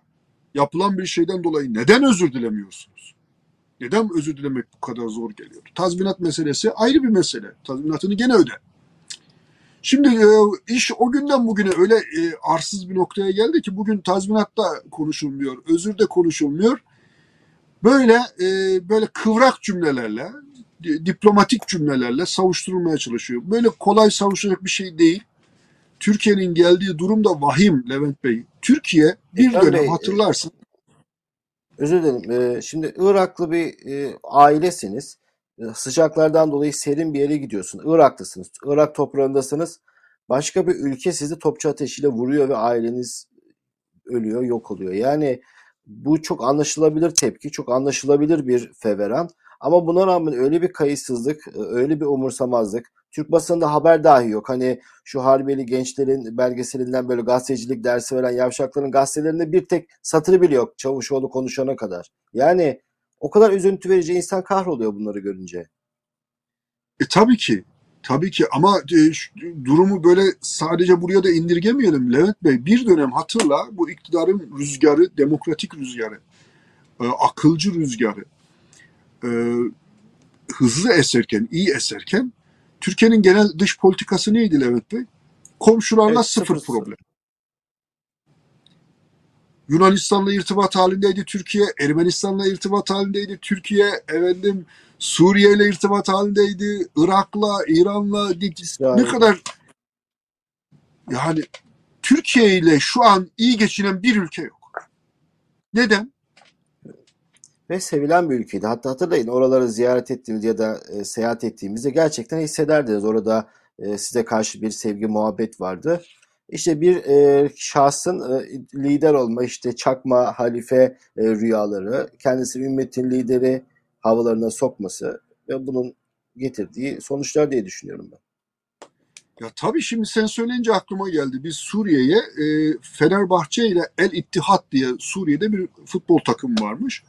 S2: yapılan bir şeyden dolayı neden özür dilemiyorsunuz? Neden özür dilemek bu kadar zor geliyor? Tazminat meselesi ayrı bir mesele. Tazminatını gene öde. Şimdi e, iş o günden bugüne öyle e, arsız bir noktaya geldi ki bugün tazminatta konuşulmuyor, özür de konuşulmuyor. Böyle e, böyle kıvrak cümlelerle, diplomatik cümlelerle savuşturulmaya çalışıyor. Böyle kolay savuşacak bir şey değil. Türkiye'nin geldiği durum da vahim Levent Bey. Türkiye bir
S1: Ekrem
S2: dönem
S1: Bey,
S2: hatırlarsın.
S1: Özür dilerim. Ee, şimdi Iraklı bir e, ailesiniz. E, Sıcaklardan dolayı serin bir yere gidiyorsun. Iraklısınız. Irak toprağındasınız. Başka bir ülke sizi topçu ateşiyle vuruyor ve aileniz ölüyor, yok oluyor. Yani bu çok anlaşılabilir tepki, çok anlaşılabilir bir feveran. Ama buna rağmen öyle bir kayıtsızlık, e, öyle bir umursamazlık. Türk basında haber dahi yok. Hani şu harbiyeli gençlerin belgeselinden böyle gazetecilik dersi veren yavşakların gazetelerinde bir tek satırı bile yok. Çavuşoğlu konuşana kadar. Yani o kadar üzüntü verici insan kahroluyor bunları görünce.
S2: E tabii ki. Tabii ki ama e, şu- durumu böyle sadece buraya da indirgemeyelim Levent Bey. Bir dönem hatırla bu iktidarın rüzgarı, demokratik rüzgarı, e, akılcı rüzgarı e, hızlı eserken, iyi eserken Türkiye'nin genel dış politikası neydi Levent Bey? Komşularla
S1: Evet,
S2: sıfır
S1: sıfır-
S2: problem. Yunanistan'la irtibat halindeydi Türkiye, Ermenistan'la irtibat halindeydi Türkiye, efendim Suriye ile irtibat halindeydi, Irak'la, İran'la ne
S1: İsrail.
S2: kadar yani Türkiye ile şu an iyi geçinen bir ülke yok. Neden?
S1: Ve sevilen bir ülkeydi. Hatta hatırlayın oraları ziyaret ettiğimiz ya da e, seyahat ettiğimizde gerçekten hissederdiniz. Orada e, size karşı bir sevgi, muhabbet vardı. İşte bir e, şahsın e, lider olma, işte çakma, halife e, rüyaları, kendisi ümmetin lideri havalarına sokması ve bunun getirdiği sonuçlar diye düşünüyorum ben.
S2: Ya tabii şimdi sen söyleyince aklıma geldi. Biz Suriye'ye e, Fenerbahçe ile El İttihat diye Suriye'de bir futbol takımı varmış.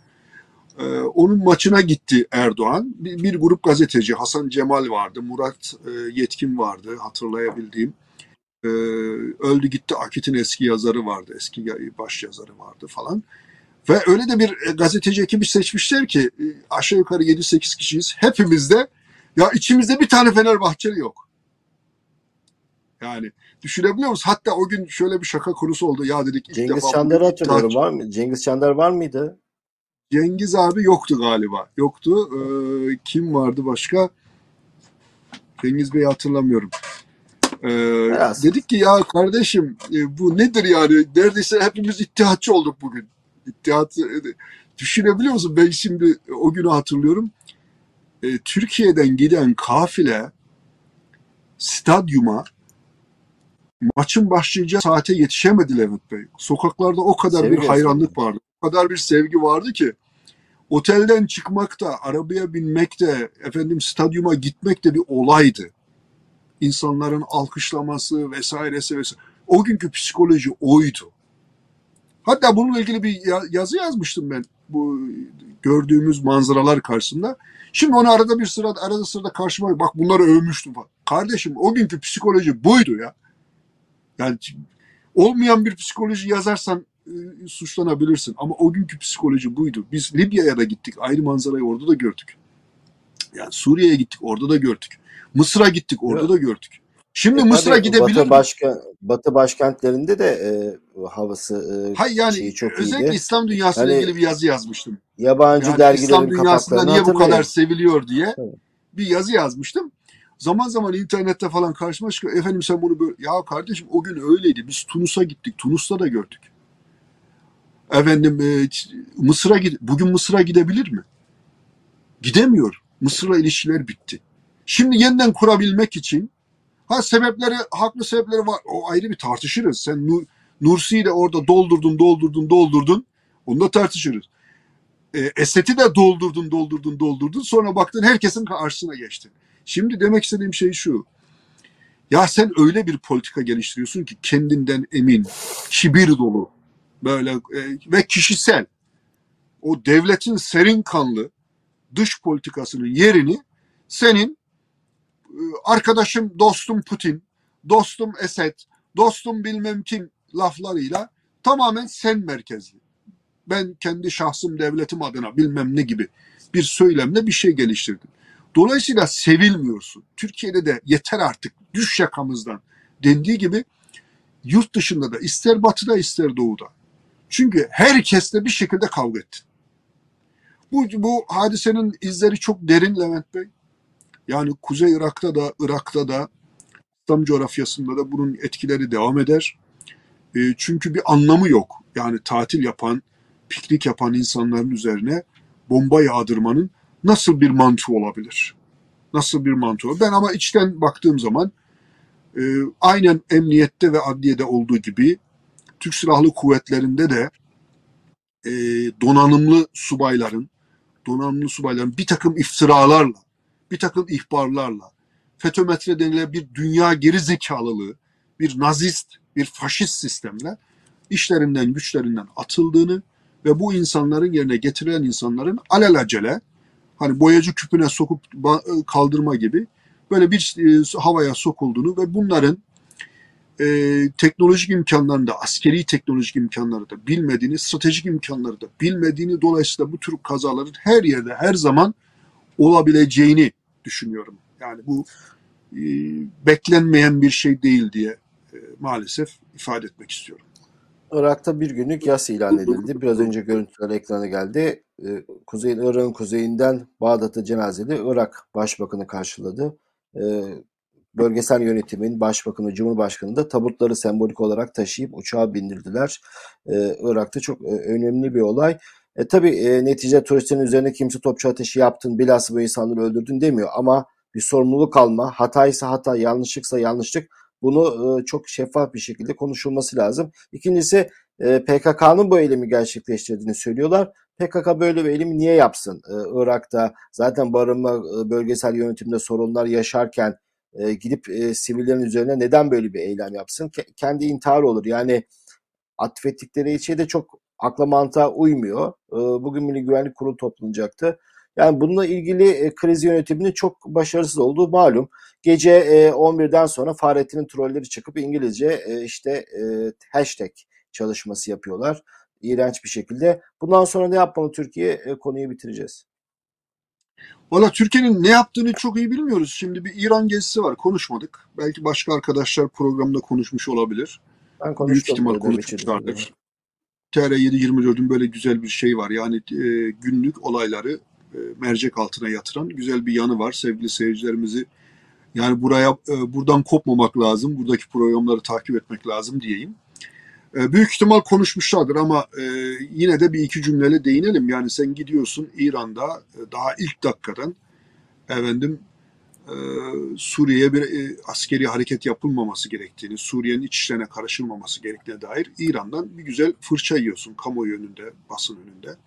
S2: E, onun maçına gitti Erdoğan. Bir, bir grup gazeteci Hasan Cemal vardı, Murat e, Yetkin vardı hatırlayabildiğim. E, öldü gitti Akit'in eski yazarı vardı, eski baş yazarı vardı falan. Ve öyle de bir e, gazeteci ekibi seçmişler ki e, aşağı yukarı 7-8 kişiyiz. Hepimiz de ya içimizde bir tane Fenerbahçeli yok. Yani düşünebiliyor musun? Hatta o gün şöyle bir şaka konusu oldu. Ya dedik ilk
S1: Cengiz
S2: defa
S1: Çandar'ı hatırlıyorum. Var mı? Cengiz Çandar var mıydı?
S2: Cengiz abi yoktu galiba. Yoktu. Ee, kim vardı başka? Cengiz Bey'i hatırlamıyorum. Ee,
S1: Biraz.
S2: dedik ki ya kardeşim e, bu nedir yani? Neredeyse hepimiz ittihatçı olduk bugün. İttihat e, düşünebiliyor musun? Ben şimdi o günü hatırlıyorum. E, Türkiye'den giden kafile stadyuma maçın başlayacağı saate yetişemedi Levent Bey. Sokaklarda o kadar
S1: Sevgi
S2: bir hayranlık vardı. O kadar bir sevgi vardı ki otelden çıkmak da, arabaya binmek de, efendim stadyuma gitmek de bir olaydı. İnsanların alkışlaması vesairesi vesaire. O günkü psikoloji oydu. Hatta bununla ilgili bir ya- yazı yazmıştım ben. Bu gördüğümüz manzaralar karşısında. Şimdi onu arada bir sırada arada sırada karşıma bak bunları övmüştüm falan. Kardeşim o günkü psikoloji buydu ya. Yani olmayan bir psikoloji yazarsan suçlanabilirsin ama o günkü psikoloji buydu. Biz Libya'ya da gittik. Ayrı manzarayı orada da gördük. Yani Suriye'ye gittik. Orada da gördük. Mısır'a gittik. Orada
S1: Evet.
S2: da gördük. Şimdi
S1: E,
S2: Mısır'a gidebilir
S1: Batı başka Batı başkentlerinde de e, havası e,
S2: Hayır yani
S1: şeyi çok
S2: özellikle
S1: iyiydi.
S2: İslam dünyasıyla
S1: Hani
S2: ilgili bir yazı yazmıştım.
S1: yabancı
S2: Yani
S1: dergilerin
S2: İslam dünyasında niye bu kadar seviliyor diye
S1: Tabii.
S2: bir yazı yazmıştım. Zaman zaman internette falan karşıma çıkıyor. Efendim sen bunu böyle... Ya kardeşim o gün öyleydi. Biz Tunus'a gittik. Tunus'ta da gördük. Efendim e, Mısır'a bugün Mısır'a gidebilir mi? Gidemiyor. Mısır'la ilişkiler bitti. Şimdi yeniden kurabilmek için ha sebepleri haklı sebepleri var. O ayrı bir tartışırız. Sen Nur, Nursi'yi de orada doldurdun, doldurdun, doldurdun. Onu da tartışırız. E, Esed'i de doldurdun, doldurdun, doldurdun. Sonra baktın herkesin karşısına geçtin. Şimdi demek istediğim şey şu. Ya sen öyle bir politika geliştiriyorsun ki kendinden emin, kibir dolu, böyle e, ve kişisel. O devletin serin kanlı dış politikasının yerini senin e, arkadaşım, dostum Putin, dostum Esed, dostum bilmem kim laflarıyla tamamen sen merkezli. Ben kendi şahsım, devletim adına bilmem ne gibi bir söylemle bir şey geliştirdim. Dolayısıyla sevilmiyorsun. Türkiye'de de yeter artık düş yakamızdan dendiği gibi yurt dışında da ister batıda ister doğuda. Çünkü herkesle bir şekilde kavga ettin. Bu, bu hadisenin izleri çok derin Levent Bey. Yani Kuzey Irak'ta da Irak'ta da İslam coğrafyasında da bunun etkileri devam eder. E, çünkü bir anlamı yok. Yani tatil yapan, piknik yapan insanların üzerine bomba yağdırmanın nasıl bir mantığı olabilir? Nasıl bir mantığı? Ben ama içten baktığım zaman e, aynen emniyette ve adliyede olduğu gibi Türk Silahlı Kuvvetleri'nde de e, donanımlı subayların donanımlı subayların bir takım iftiralarla, bir takım ihbarlarla, FETÖ-METRE denilen bir dünya geri zekalılığı, bir nazist, bir faşist sistemle işlerinden, güçlerinden atıldığını ve bu insanların yerine getirilen insanların alelacele hani boyacı küpüne sokup kaldırma gibi böyle bir e, havaya sokulduğunu ve bunların e, teknolojik imkanlarını da, askeri teknolojik imkanları da bilmediğini, stratejik imkanları da bilmediğini dolayısıyla bu tür kazaların her yerde, her zaman olabileceğini düşünüyorum. Yani bu e, beklenmeyen bir şey değil diye e, maalesef ifade etmek istiyorum.
S1: Irak'ta bir günlük yas ilan edildi. Biraz önce görüntüler ekrana geldi. Ee, Kuzey Irak'ın kuzeyinden Bağdat'ta cenazeli Irak Başbakanı karşıladı. Ee, bölgesel yönetimin başbakanı, cumhurbaşkanı da tabutları sembolik olarak taşıyıp uçağa bindirdiler. Ee, Irak'ta çok e, önemli bir olay. E, tabii e, netice turistlerin üzerine kimse topçu ateşi yaptın, bilhassa bu insanları öldürdün demiyor ama bir sorumluluk alma, hataysa hata, yanlışlıksa yanlışlık bunu e, çok şeffaf bir şekilde konuşulması lazım. İkincisi e, PKK'nın bu eylemi gerçekleştirdiğini söylüyorlar. PKK böyle bir eylemi niye yapsın? E, Irak'ta zaten barınma e, bölgesel yönetimde sorunlar yaşarken e, gidip e, sivillerin üzerine neden böyle bir eylem yapsın? Ke- kendi intihar olur. Yani atfettikleri şey de çok akla mantığa uymuyor. E, bugün Milli Güvenlik Kurulu toplanacaktı. Yani bununla ilgili e, kriz yönetiminin çok başarısız olduğu malum. Gece e, 11'den sonra Fahrettin'in trolleri çıkıp İngilizce e, işte e, hashtag çalışması yapıyorlar. İğrenç bir şekilde. Bundan sonra ne yapmalı Türkiye? E, konuyu bitireceğiz.
S2: Valla Türkiye'nin ne yaptığını çok iyi bilmiyoruz. Şimdi bir İran gezisi var konuşmadık. Belki başka arkadaşlar programda konuşmuş olabilir.
S1: Ben
S2: Büyük
S1: konuştum.
S2: ihtimal
S1: dönem içerisinde.
S2: konuşmuşlardır. TR724'ün böyle güzel bir şey var. Yani e, günlük olayları e, mercek altına yatıran güzel bir yanı var. Sevgili seyircilerimizi yani buraya e, buradan kopmamak lazım. Buradaki programları takip etmek lazım diyeyim. E, büyük ihtimal konuşmuşlardır ama e, yine de bir iki cümleyle değinelim. Yani sen gidiyorsun İran'da e, daha ilk dakikadan efendim Suriye'ye bir askeri hareket yapılmaması gerektiğini, Suriye'nin iç işlerine karışılmaması gerektiğine dair İran'dan bir güzel fırça yiyorsun kamuoyu önünde, basın önünde.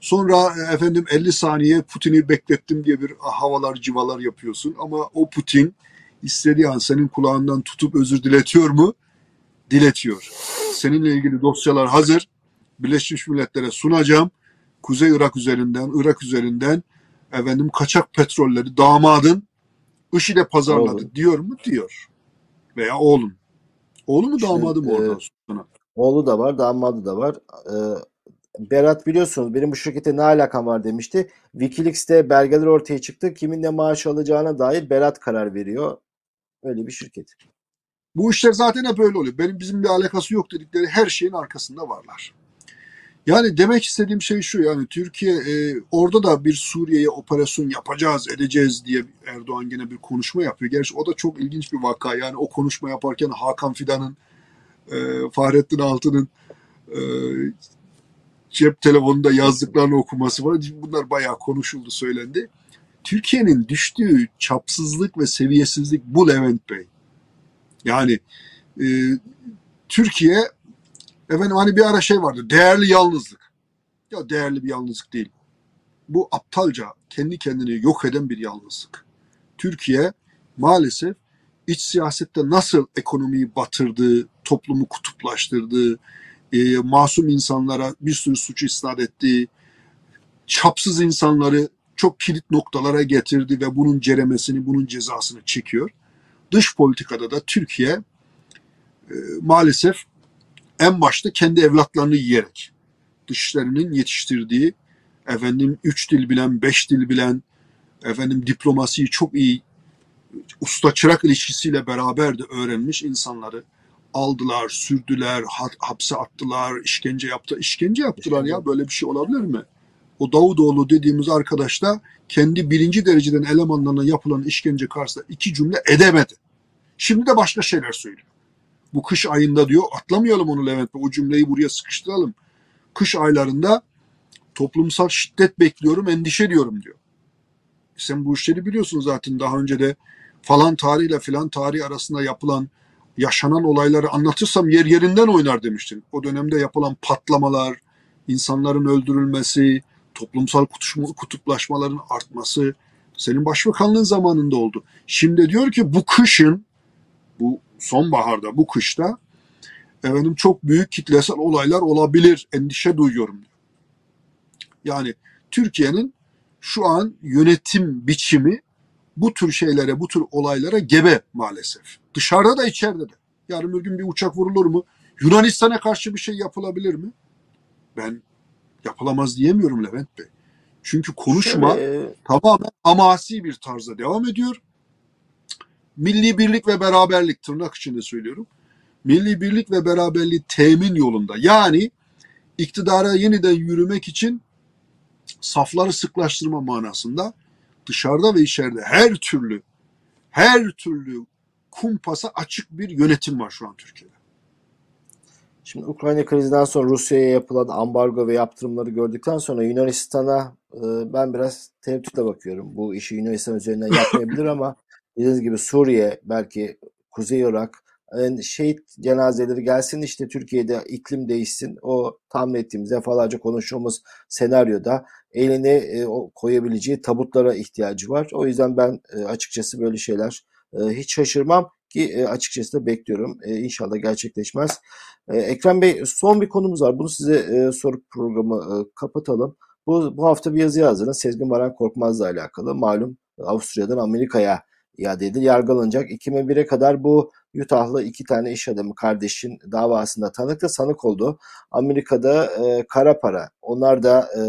S2: Sonra efendim 50 saniye Putin'i beklettim diye bir havalar civalar yapıyorsun ama o Putin istediği an senin kulağından tutup özür diletiyor mu? Diletiyor. Seninle ilgili dosyalar hazır. Birleşmiş Milletler'e sunacağım. Kuzey Irak üzerinden, Irak üzerinden efendim kaçak petrolleri damadın IŞİD'e pazarladı
S1: Oğlum.
S2: diyor mu? Diyor. Veya oğlum. Oğlu mu damadı mı
S1: e,
S2: oradan sonra?
S1: Oğlu da var, damadı da var. Ee, Berat biliyorsunuz benim bu şirkete ne alakam var demişti. Wikileaks'te belgeler ortaya çıktı. Kimin ne maaş alacağına dair Berat karar veriyor. Öyle bir şirket.
S2: Bu işler zaten hep öyle oluyor. Benim bizim bir alakası yok dedikleri her şeyin arkasında varlar. Yani demek istediğim şey şu yani Türkiye e, orada da bir Suriye'ye operasyon yapacağız edeceğiz diye Erdoğan gene bir konuşma yapıyor. Gerçi o da çok ilginç bir vaka. Yani o konuşma yaparken Hakan Fidan'ın e, Fahrettin Altun'un e, cep telefonunda yazdıklarını okuması var. Bunlar bayağı konuşuldu söylendi. Türkiye'nin düştüğü çapsızlık ve seviyesizlik bu Levent Bey. Yani e, Türkiye efendim hani bir ara şey vardı değerli yalnızlık. Ya değerli bir yalnızlık değil. Bu aptalca kendi kendini yok eden bir yalnızlık. Türkiye maalesef iç siyasette nasıl ekonomiyi batırdığı, toplumu kutuplaştırdığı, e, masum insanlara bir sürü suçu isnat ettiği, çapsız insanları çok kilit noktalara getirdi ve bunun ceremesini, bunun cezasını çekiyor. Dış politikada da Türkiye e, maalesef en başta kendi evlatlarını yiyerek, dışlarının yetiştirdiği, efendim üç dil bilen, beş dil bilen, efendim diplomasiyi çok iyi usta çırak ilişkisiyle beraber de öğrenmiş insanları aldılar, sürdüler, ha- hapse attılar, işkence yaptı. İşkence yaptılar ya böyle bir şey olabilir mi? O Davutoğlu dediğimiz arkadaş da kendi birinci dereceden elemanlarına yapılan işkence karşısında iki cümle edemedi. Şimdi de başka şeyler söylüyor. Bu kış ayında diyor atlamayalım onu Levent Bey o cümleyi buraya sıkıştıralım. Kış aylarında toplumsal şiddet bekliyorum endişe diyorum diyor. Sen bu işleri biliyorsun zaten daha önce de falan tarihle filan tarih arasında yapılan yaşanan olayları anlatırsam yer yerinden oynar demiştin. O dönemde yapılan patlamalar, insanların öldürülmesi, toplumsal kutuplaşmaların artması senin başbakanlığın zamanında oldu. Şimdi diyor ki bu kışın, bu sonbaharda, bu kışta efendim çok büyük kitlesel olaylar olabilir, endişe duyuyorum diyor. Yani Türkiye'nin şu an yönetim biçimi bu tür şeylere, bu tür olaylara gebe maalesef. Dışarıda da içeride de. Yarın bir gün bir uçak vurulur mu? Yunanistan'a karşı bir şey yapılabilir mi? Ben yapılamaz diyemiyorum Levent Bey. Çünkü konuşma
S1: Şöyle, e,
S2: tamamen hamasi bir tarzda devam ediyor. Milli birlik ve beraberlik tırnak içinde söylüyorum. Milli birlik ve beraberliği temin yolunda. Yani iktidara yeniden yürümek için safları sıklaştırma manasında dışarıda ve içeride her türlü her türlü kumpasa açık bir yönetim var şu an Türkiye'de.
S1: Şimdi Ukrayna krizinden sonra Rusya'ya yapılan ambargo ve yaptırımları gördükten sonra Yunanistan'a e, ben biraz tereddütle bakıyorum. Bu işi Yunanistan üzerinden yapmayabilir [laughs] ama dediğiniz gibi Suriye belki Kuzey Irak yani şehit cenazeleri gelsin işte Türkiye'de iklim değişsin. O tahmin ettiğimiz defalarca konuştuğumuz senaryoda elini e, koyabileceği tabutlara ihtiyacı var. O yüzden ben e, açıkçası böyle şeyler e, hiç şaşırmam ki e, açıkçası da bekliyorum. E, inşallah gerçekleşmez. E, Ekrem Bey son bir konumuz var. Bunu size e, sorup programı e, kapatalım. Bu, bu hafta bir yazı yazdınız. Sezgin Baran Korkmaz'la alakalı. Malum Avusturya'dan Amerika'ya iade edildi. Yargılanacak. 2001'e kadar bu Utah'lı iki tane iş adamı kardeşin davasında tanık da sanık oldu. Amerika'da e, kara para. Onlar da e,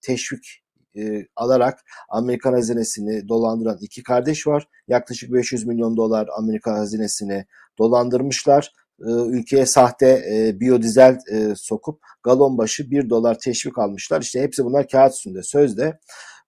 S1: teşvik e, alarak Amerikan hazinesini dolandıran iki kardeş var. Yaklaşık 500 milyon dolar Amerika hazinesini dolandırmışlar. E, ülkeye sahte e, biyodizel e, sokup galon başı 1 dolar teşvik almışlar. İşte hepsi bunlar kağıt üstünde, sözde.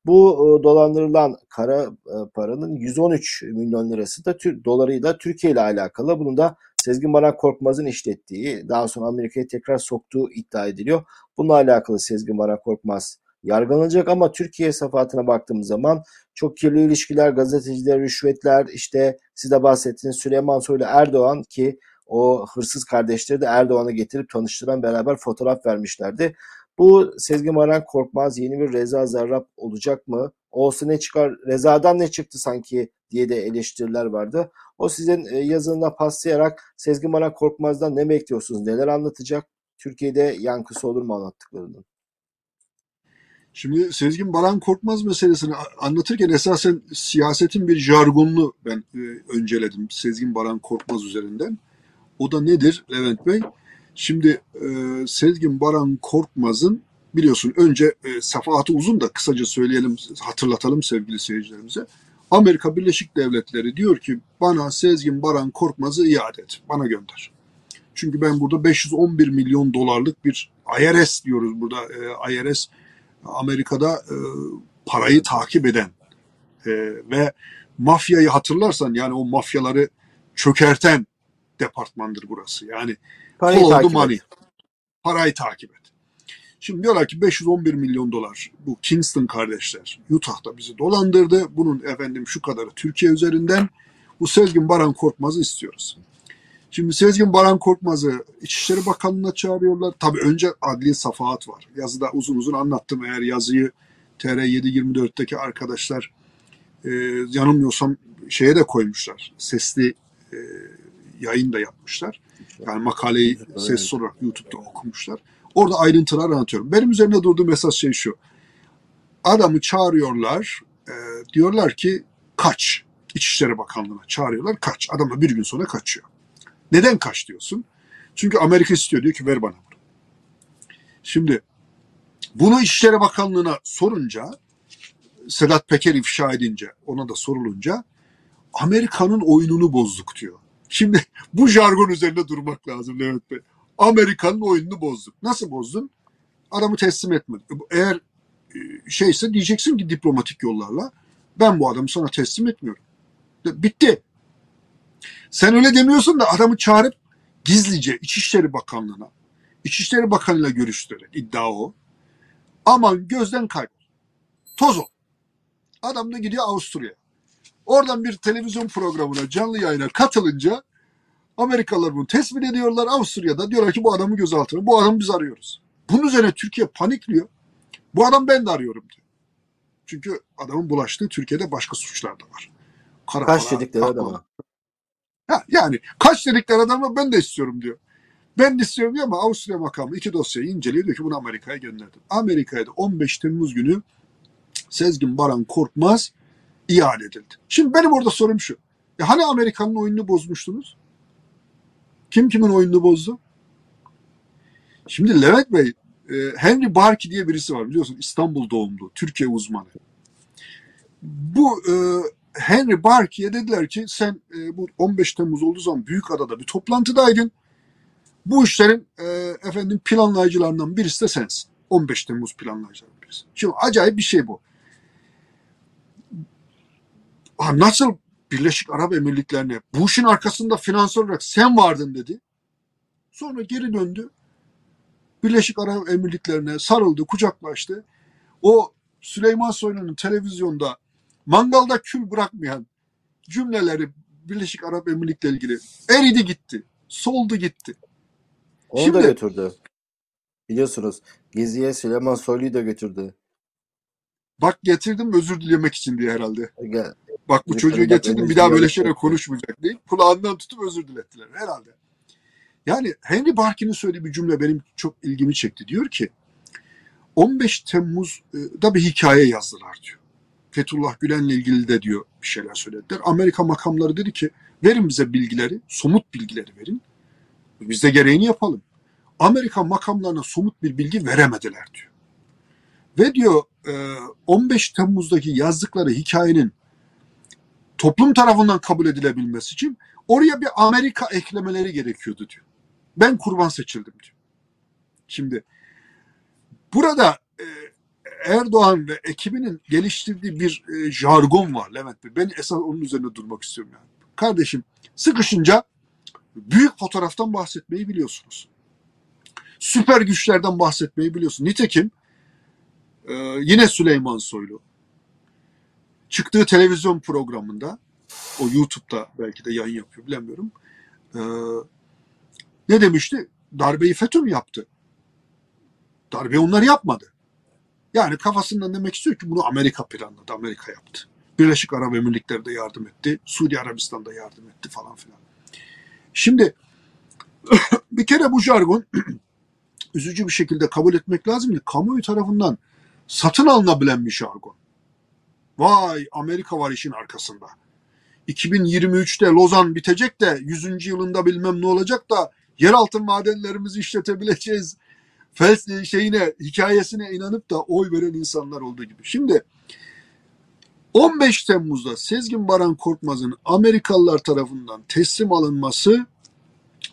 S1: Bu e, dolandırılan kara e, paranın 113 milyon lirası da dolarıyla Türkiye ile alakalı. Bunu da Sezgin Baran Korkmaz'ın işlettiği, daha sonra Amerika'ya tekrar soktuğu iddia ediliyor. Bununla alakalı Sezgin Baran Korkmaz yargılanacak ama Türkiye safahatına baktığımız zaman çok kirli ilişkiler, gazeteciler, rüşvetler, işte siz de bahsettiğiniz Süleyman Soylu Erdoğan ki o hırsız kardeşleri de Erdoğan'a getirip tanıştıran beraber fotoğraf vermişlerdi. Bu Sezgin Baran Korkmaz yeni bir Reza Zarrab olacak mı? Olsa ne çıkar? Reza'dan ne çıktı sanki diye de eleştiriler vardı. O sizin e, yazınına paslayarak Sezgin Baran Korkmaz'dan ne bekliyorsunuz? Neler anlatacak? Türkiye'de yankısı olur mu anlattıklarının?
S2: Şimdi Sezgin Baran Korkmaz meselesini anlatırken esasen siyasetin bir jargonunu ben e, önceledim Sezgin Baran Korkmaz üzerinden. O da nedir Levent Bey? Şimdi e, Sezgin Baran Korkmaz'ın biliyorsun önce e, safahatı uzun da kısaca söyleyelim, hatırlatalım sevgili seyircilerimize. Amerika Birleşik Devletleri diyor ki bana Sezgin Baran Korkmaz'ı iade et, bana gönder. Çünkü ben burada 511 milyon dolarlık bir IRS diyoruz burada. E, IRS Amerika'da e, parayı takip eden e, ve mafyayı hatırlarsan yani o mafyaları çökerten departmandır burası. Yani
S1: Parayı
S2: follow
S1: takip
S2: money.
S1: et.
S2: Parayı takip et. Şimdi diyorlar ki 511 milyon dolar bu Kingston kardeşler Utah'ta bizi dolandırdı. Bunun efendim şu kadarı Türkiye üzerinden bu Sezgin Baran Korkmaz'ı istiyoruz. Şimdi Sezgin Baran Korkmaz'ı İçişleri Bakanlığı'na çağırıyorlar. Tabii önce adli safahat var. Yazıda uzun uzun anlattım. Eğer yazıyı TR724'teki arkadaşlar e, yanılmıyorsam şeye de koymuşlar. Sesli e, yayın da yapmışlar. Yani makaleyi sessiz olarak YouTube'da okumuşlar. Orada ayrıntılar anlatıyorum. Benim üzerine durduğum esas şey şu. Adamı çağırıyorlar. e, diyorlar ki kaç. İçişleri Bakanlığı'na çağırıyorlar. Kaç. Adam da bir gün sonra kaçıyor. Neden kaç diyorsun? Çünkü Amerika istiyor. Diyor ki ver bana bunu. Şimdi bunu İçişleri Bakanlığı'na sorunca Sedat Peker ifşa edince ona da sorulunca Amerika'nın oyununu bozduk diyor. Şimdi bu jargon üzerinde durmak lazım Levent Bey. Amerika'nın oyununu bozduk. Nasıl bozdun? Adamı teslim etmedi. Eğer e, şeyse diyeceksin ki diplomatik yollarla ben bu adamı sana teslim etmiyorum. Bitti. Sen öyle demiyorsun da adamı çağırıp gizlice İçişleri Bakanlığı'na, İçişleri Bakanı'yla görüştürerek iddia o. Aman gözden kaybol. Toz ol. Adam da gidiyor Avusturya'ya. Oradan bir televizyon programına, canlı yayına katılınca Amerikalılar bunu tespit ediyorlar. Avusturya'da diyorlar ki bu adamı gözaltına. Bu adamı biz arıyoruz. Bunun üzerine Türkiye panikliyor. Bu adam ben de arıyorum diyor. Çünkü adamın bulaştığı Türkiye'de başka suçlar da var. Kara
S1: Kaç
S2: para,
S1: dedikleri adama.
S2: Ha, yani kaç dedikleri adamla ben de istiyorum diyor. Ben de istiyorum diyor ama Avusturya makamı iki dosyayı inceliyor diyor ki bunu Amerika'ya gönderdim. Amerika'ya da 15 Temmuz günü Sezgin Baran Korkmaz iade edildi. Şimdi benim orada sorum şu. Ya hani Amerika'nın oyununu bozmuştunuz? Kim kimin oyununu bozdu? Şimdi Levent Bey, e, Henry Barkey diye birisi var biliyorsun İstanbul doğumlu, Türkiye uzmanı. Bu e, Henry Barkey'e dediler ki sen e, bu 15 Temmuz olduğu zaman Büyükada'da bir toplantıdaydın. Bu işlerin e, efendim planlayıcılarından birisi de sensin. 15 Temmuz planlayıcılarından birisi. Şimdi acayip bir şey bu. Ha, nasıl Birleşik Arap Emirlikleri'ne bu işin arkasında finansal olarak sen vardın dedi. Sonra geri döndü. Birleşik Arap Emirlikleri'ne sarıldı, kucaklaştı. O Süleyman Soylu'nun televizyonda mangalda kül bırakmayan cümleleri Birleşik Arap Emirlikleri ilgili eridi gitti. Soldu gitti.
S1: Onu
S2: Şimdi-
S1: da götürdü. Biliyorsunuz Gezi'ye Süleyman Soylu'yu da götürdü.
S2: Bak getirdim özür dilemek için diye herhalde.
S1: Gel-
S2: Bak bu çocuğu getirdim bir daha böyle şeyler konuşmayacak deyip kulağından tutup özür dilettiler herhalde. Yani Henry Barkin'in söylediği bir cümle benim çok ilgimi çekti. Diyor ki 15 Temmuz'da bir hikaye yazdılar diyor. Fethullah Gülen'le ilgili de diyor bir şeyler söylediler. Amerika makamları dedi ki verin bize bilgileri, somut bilgileri verin. Biz de gereğini yapalım. Amerika makamlarına somut bir bilgi veremediler diyor. Ve diyor e, 15 Temmuz'daki yazdıkları hikayenin toplum tarafından kabul edilebilmesi için oraya bir Amerika eklemeleri gerekiyordu diyor. Ben kurban seçildim diyor. Şimdi burada e, Erdoğan ve ekibinin geliştirdiği bir e, jargon var Levent Bey. Ben esas onun üzerine durmak istiyorum yani. Kardeşim sıkışınca büyük fotoğraftan bahsetmeyi biliyorsunuz. Süper güçlerden bahsetmeyi biliyorsun. Nitekim e, yine Süleyman Soylu çıktığı televizyon programında o YouTube'da belki de yayın yapıyor bilemiyorum. E, ne demişti? Darbeyi FETÖ mü yaptı? Darbe onlar yapmadı. Yani kafasından demek istiyor ki bunu Amerika planladı, Amerika yaptı. Birleşik Arap Emirlikleri de yardım etti, Suudi Arabistan da yardım etti falan filan. Şimdi [laughs] bir kere bu jargon [clears throat] üzücü bir şekilde kabul etmek lazım ki kamuoyu tarafından satın alınabilen bir jargon. Vay Amerika var işin arkasında. 2023'te Lozan bitecek de 100. yılında bilmem ne olacak da yeraltı madenlerimizi işletebileceğiz. Fels şeyine, hikayesine inanıp da oy veren insanlar olduğu gibi. Şimdi 15 Temmuz'da Sezgin Baran Korkmaz'ın Amerikalılar tarafından teslim alınması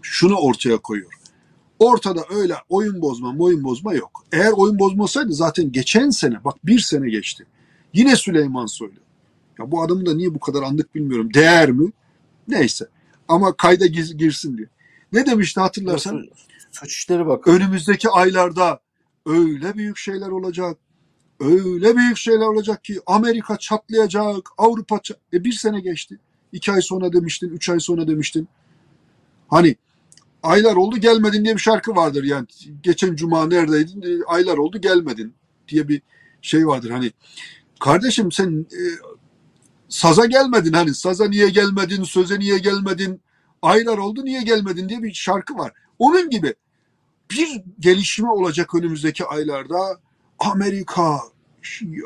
S2: şunu ortaya koyuyor. Ortada öyle oyun bozma, oyun bozma yok. Eğer oyun bozmasaydı zaten geçen sene, bak bir sene geçti. Yine Süleyman Soylu. Ya bu adamı da niye bu kadar andık bilmiyorum. Değer mi? Neyse. Ama kayda girsin diye. Ne demişti hatırlarsan?
S1: Suç işleri bak.
S2: Önümüzdeki aylarda öyle büyük şeyler olacak. Öyle büyük şeyler olacak ki Amerika çatlayacak, Avrupa çat... E bir sene geçti. İki ay sonra demiştin, üç ay sonra demiştin. Hani aylar oldu gelmedin diye bir şarkı vardır yani. Geçen cuma neredeydin? Aylar oldu gelmedin diye bir şey vardır. Hani kardeşim sen e, saza gelmedin hani saza niye gelmedin, söze niye gelmedin, aylar oldu niye gelmedin diye bir şarkı var. Onun gibi bir gelişme olacak önümüzdeki aylarda. Amerika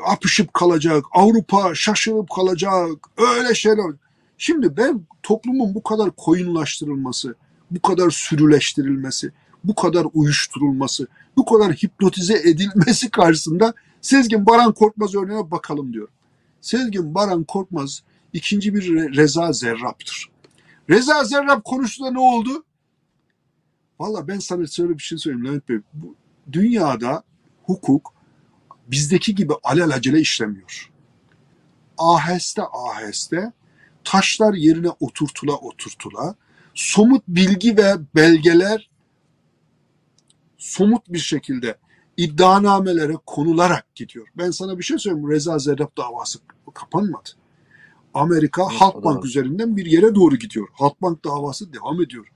S2: apışıp kalacak, Avrupa şaşırıp kalacak, öyle şeyler. Şimdi ben toplumun bu kadar koyunlaştırılması, bu kadar sürüleştirilmesi, bu kadar uyuşturulması, bu kadar hipnotize edilmesi karşısında Sezgin Baran Korkmaz örneğine bakalım diyorum. Sezgin Baran Korkmaz ikinci bir Reza Zerrab'tır. Reza Zerrab konuştuğunda ne oldu? Valla ben sana şöyle bir şey söyleyeyim Levent Bey. Bu, dünyada hukuk bizdeki gibi alelacele işlemiyor. Aheste aheste taşlar yerine oturtula oturtula somut bilgi ve belgeler somut bir şekilde iddianamelere konularak gidiyor. Ben sana bir şey söyleyeyim. Reza Zerrab davası kapanmadı. Amerika evet, Halkbank üzerinden bir yere doğru gidiyor. Halkbank davası devam ediyor.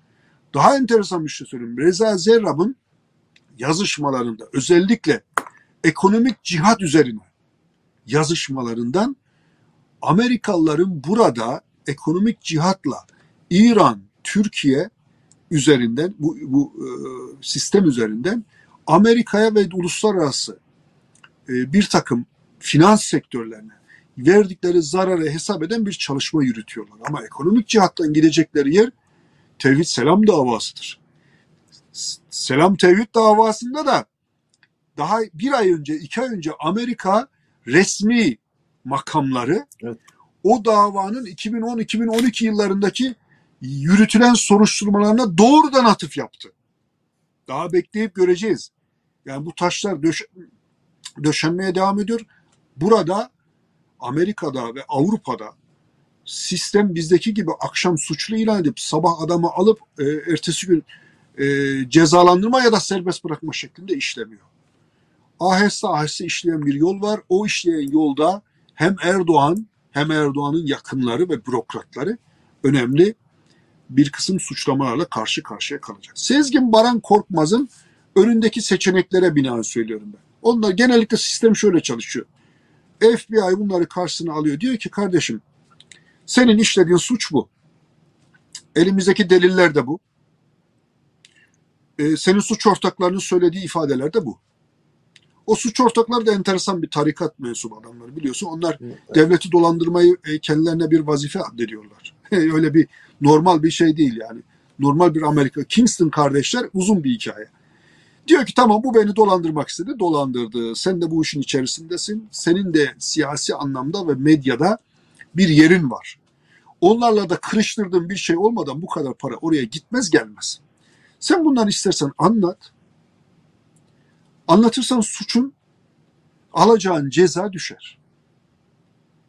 S2: Daha enteresan bir şey söyleyeyim. Reza Zerrab'ın yazışmalarında özellikle ekonomik cihat üzerine yazışmalarından Amerikalıların burada ekonomik cihatla İran, Türkiye üzerinden bu, bu e, sistem üzerinden Amerika'ya ve uluslararası e, bir takım finans sektörlerine verdikleri zararı hesap eden bir çalışma yürütüyorlar. Ama ekonomik cihattan gidecekleri yer Tevhid Selam davasıdır. Selam Tevhid davasında da daha bir ay önce, iki ay önce Amerika resmi makamları evet. o davanın 2010-2012 yıllarındaki yürütülen soruşturmalarına doğrudan atıf yaptı. Daha bekleyip göreceğiz. Yani bu taşlar döş döşenmeye devam ediyor. Burada Amerika'da ve Avrupa'da sistem bizdeki gibi akşam suçlu ilan edip sabah adamı alıp e, ertesi gün e, cezalandırma ya da serbest bırakma şeklinde işlemiyor. Aheste aheste işleyen bir yol var. O işleyen yolda hem Erdoğan hem Erdoğan'ın yakınları ve bürokratları önemli bir kısım suçlamalarla karşı karşıya kalacak. Sezgin Baran Korkmaz'ın önündeki seçeneklere binaen söylüyorum ben. Onlar genellikle sistem şöyle çalışıyor. FBI bunları karşısına alıyor. Diyor ki kardeşim senin işlediğin suç bu. Elimizdeki deliller de bu. Ee, senin suç ortaklarının söylediği ifadeler de bu. O suç ortakları da enteresan bir tarikat mensubu adamları biliyorsun. Onlar evet. devleti dolandırmayı e, kendilerine bir vazife addediyorlar. [laughs] Öyle bir normal bir şey değil yani. Normal bir Amerika. Kingston kardeşler uzun bir hikaye. Diyor ki tamam bu beni dolandırmak istedi. Dolandırdı. Sen de bu işin içerisindesin. Senin de siyasi anlamda ve medyada bir yerin var. Onlarla da kırıştırdığın bir şey olmadan bu kadar para oraya gitmez gelmez. Sen bunları istersen anlat. Anlatırsan suçun alacağın ceza düşer.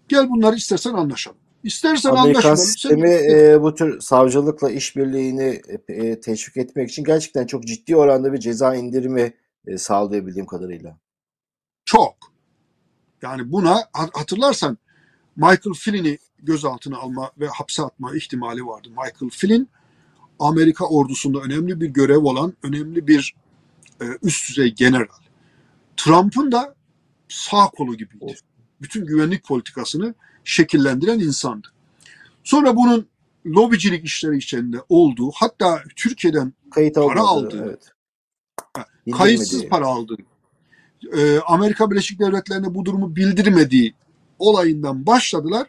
S2: Gel bunları istersen anlaşalım. İstersen
S1: Amerikan sistemi e, bu tür savcılıkla işbirliğini e, teşvik etmek için gerçekten çok ciddi oranda bir ceza indirimi e, sağlıyor bildiğim kadarıyla.
S2: Çok. Yani buna hatırlarsan Michael Flynn'i gözaltına alma ve hapse atma ihtimali vardı. Michael Flynn Amerika ordusunda önemli bir görev olan önemli bir e, üst düzey general. Trump'ın da sağ kolu gibiydi. Of. Bütün güvenlik politikasını şekillendiren insandı. Sonra bunun lobicilik işleri içinde olduğu, hatta Türkiye'den Kayıt para aldığı, evet. kayıtsız para aldığı, e, Amerika Birleşik Devletleri'ne bu durumu bildirmediği olayından başladılar.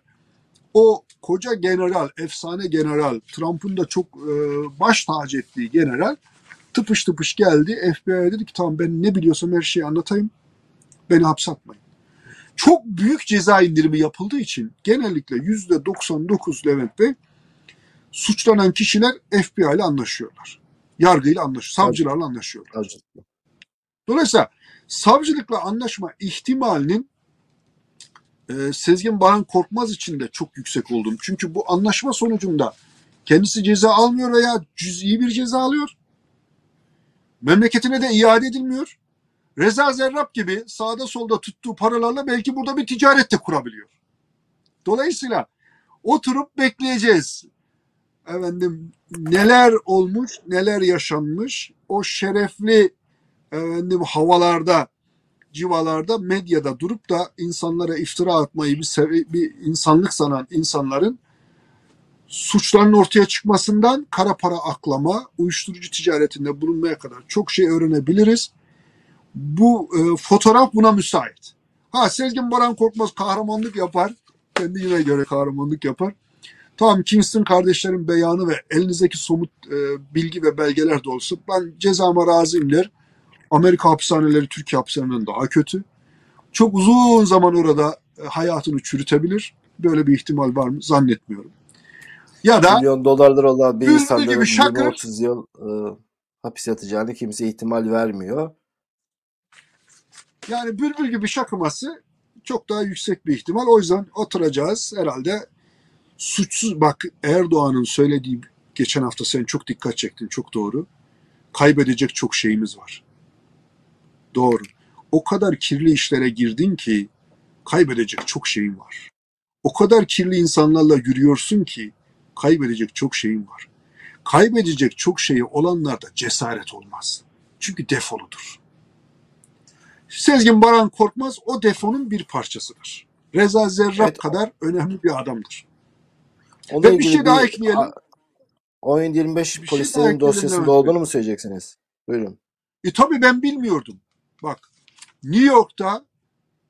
S2: O koca general, efsane general, Trump'ın da çok e, baş tacı ettiği general tıpış tıpış geldi. FBI'ye dedi ki tamam ben ne biliyorsam her şeyi anlatayım. Beni hapse atmayın. Çok büyük ceza indirimi yapıldığı için genellikle yüzde 99 Levent Bey suçlanan kişiler FBI ile anlaşıyorlar. Yargıyla anlaşıyor, savcılarla anlaşıyorlar. Dolayısıyla savcılıkla anlaşma ihtimalinin e, Sezgin Baran Korkmaz için de çok yüksek olduğunu. Çünkü bu anlaşma sonucunda kendisi ceza almıyor veya cüz'i bir ceza alıyor. Memleketine de iade edilmiyor. Reza Zerrab gibi sağda solda tuttuğu paralarla belki burada bir ticaret de kurabiliyor. Dolayısıyla oturup bekleyeceğiz. Efendim neler olmuş, neler yaşanmış. O şerefli efendim havalarda, civalarda, medyada durup da insanlara iftira atmayı bir, bir insanlık sanan insanların suçların ortaya çıkmasından kara para aklama, uyuşturucu ticaretinde bulunmaya kadar çok şey öğrenebiliriz. Bu e, fotoğraf buna müsait. Ha Sezgin Baran Korkmaz kahramanlık yapar. Kendine göre kahramanlık yapar. Tamam Kingston kardeşlerin beyanı ve elinizdeki somut e, bilgi ve belgeler de olsun. Ben cezama razıyım der. Amerika hapishaneleri Türkiye hapishanelerinden daha kötü. Çok uzun zaman orada e, hayatını çürütebilir. Böyle bir ihtimal var mı? Zannetmiyorum. Ya da
S1: Milyon dolarlar olan bir insanların
S2: gibi şakır.
S1: 20-30 yıl e, hapis yatacağını kimse ihtimal vermiyor.
S2: Yani bülbül gibi şakıması çok daha yüksek bir ihtimal. O yüzden oturacağız herhalde suçsuz bak Erdoğan'ın söylediği geçen hafta sen çok dikkat çektin çok doğru. Kaybedecek çok şeyimiz var. Doğru. O kadar kirli işlere girdin ki kaybedecek çok şeyin var. O kadar kirli insanlarla yürüyorsun ki kaybedecek çok şeyin var. Kaybedecek çok şeyi olanlarda cesaret olmaz. Çünkü defoludur. Sezgin Baran Korkmaz o defonun bir parçasıdır. Reza Zerrab
S1: Evet.
S2: kadar önemli bir adamdır.
S1: Onunla
S2: Ve bir şey
S1: ilgili
S2: daha ekleyelim.
S1: 17-25
S2: Bir şey daha
S1: polislerin
S2: ekleyelim
S1: dosyasında
S2: Levent
S1: olduğunu mu söyleyeceksiniz? Buyurun.
S2: E tabii ben bilmiyordum. Bak New York'ta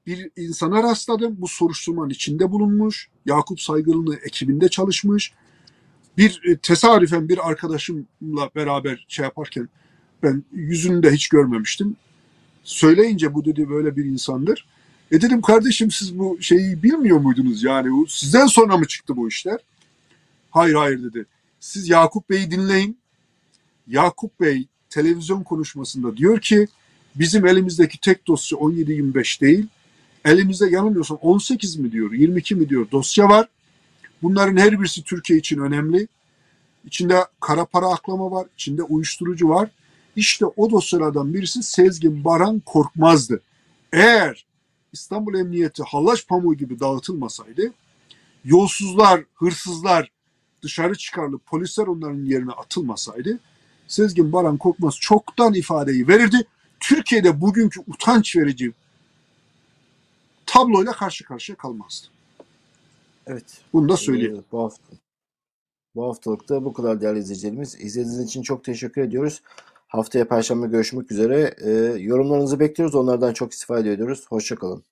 S2: bir insana rastladım. Bu soruşturmanın içinde bulunmuş. Yakup Saygılı'nın ekibinde çalışmış. Bir e, tesadüfen bir arkadaşımla beraber şey yaparken ben yüzünü de hiç görmemiştim. Söyleyince bu dedi böyle bir insandır. E dedim kardeşim siz bu şeyi bilmiyor muydunuz yani? Sizden sonra mı çıktı bu işler? Hayır hayır dedi. Siz Yakup Bey'i dinleyin. Yakup Bey televizyon konuşmasında diyor ki bizim elimizdeki tek dosya 17-25 değil. Elimizde yanılmıyorsam 18 mi diyor, 22 mi diyor dosya var. Bunların her birisi Türkiye için önemli. İçinde kara para aklama var, içinde uyuşturucu var. İşte o dosyalardan birisi Sezgin Baran Korkmaz'dı. Eğer İstanbul Emniyeti hallaç pamuğu gibi dağıtılmasaydı, yolsuzlar, hırsızlar dışarı çıkarılıp polisler onların yerine atılmasaydı, Sezgin Baran Korkmaz çoktan ifadeyi verirdi. Türkiye'de bugünkü utanç verici tabloyla karşı karşıya kalmazdı.
S1: Evet.
S2: Bunu da söyleyeyim.
S1: Ee, bu hafta bu haftalıkta bu kadar değerli izleyicilerimiz. İzlediğiniz için çok teşekkür ediyoruz. Haftaya Perşembe görüşmek üzere. Ee, yorumlarınızı bekliyoruz. Onlardan çok istifade ediyoruz. Hoşçakalın.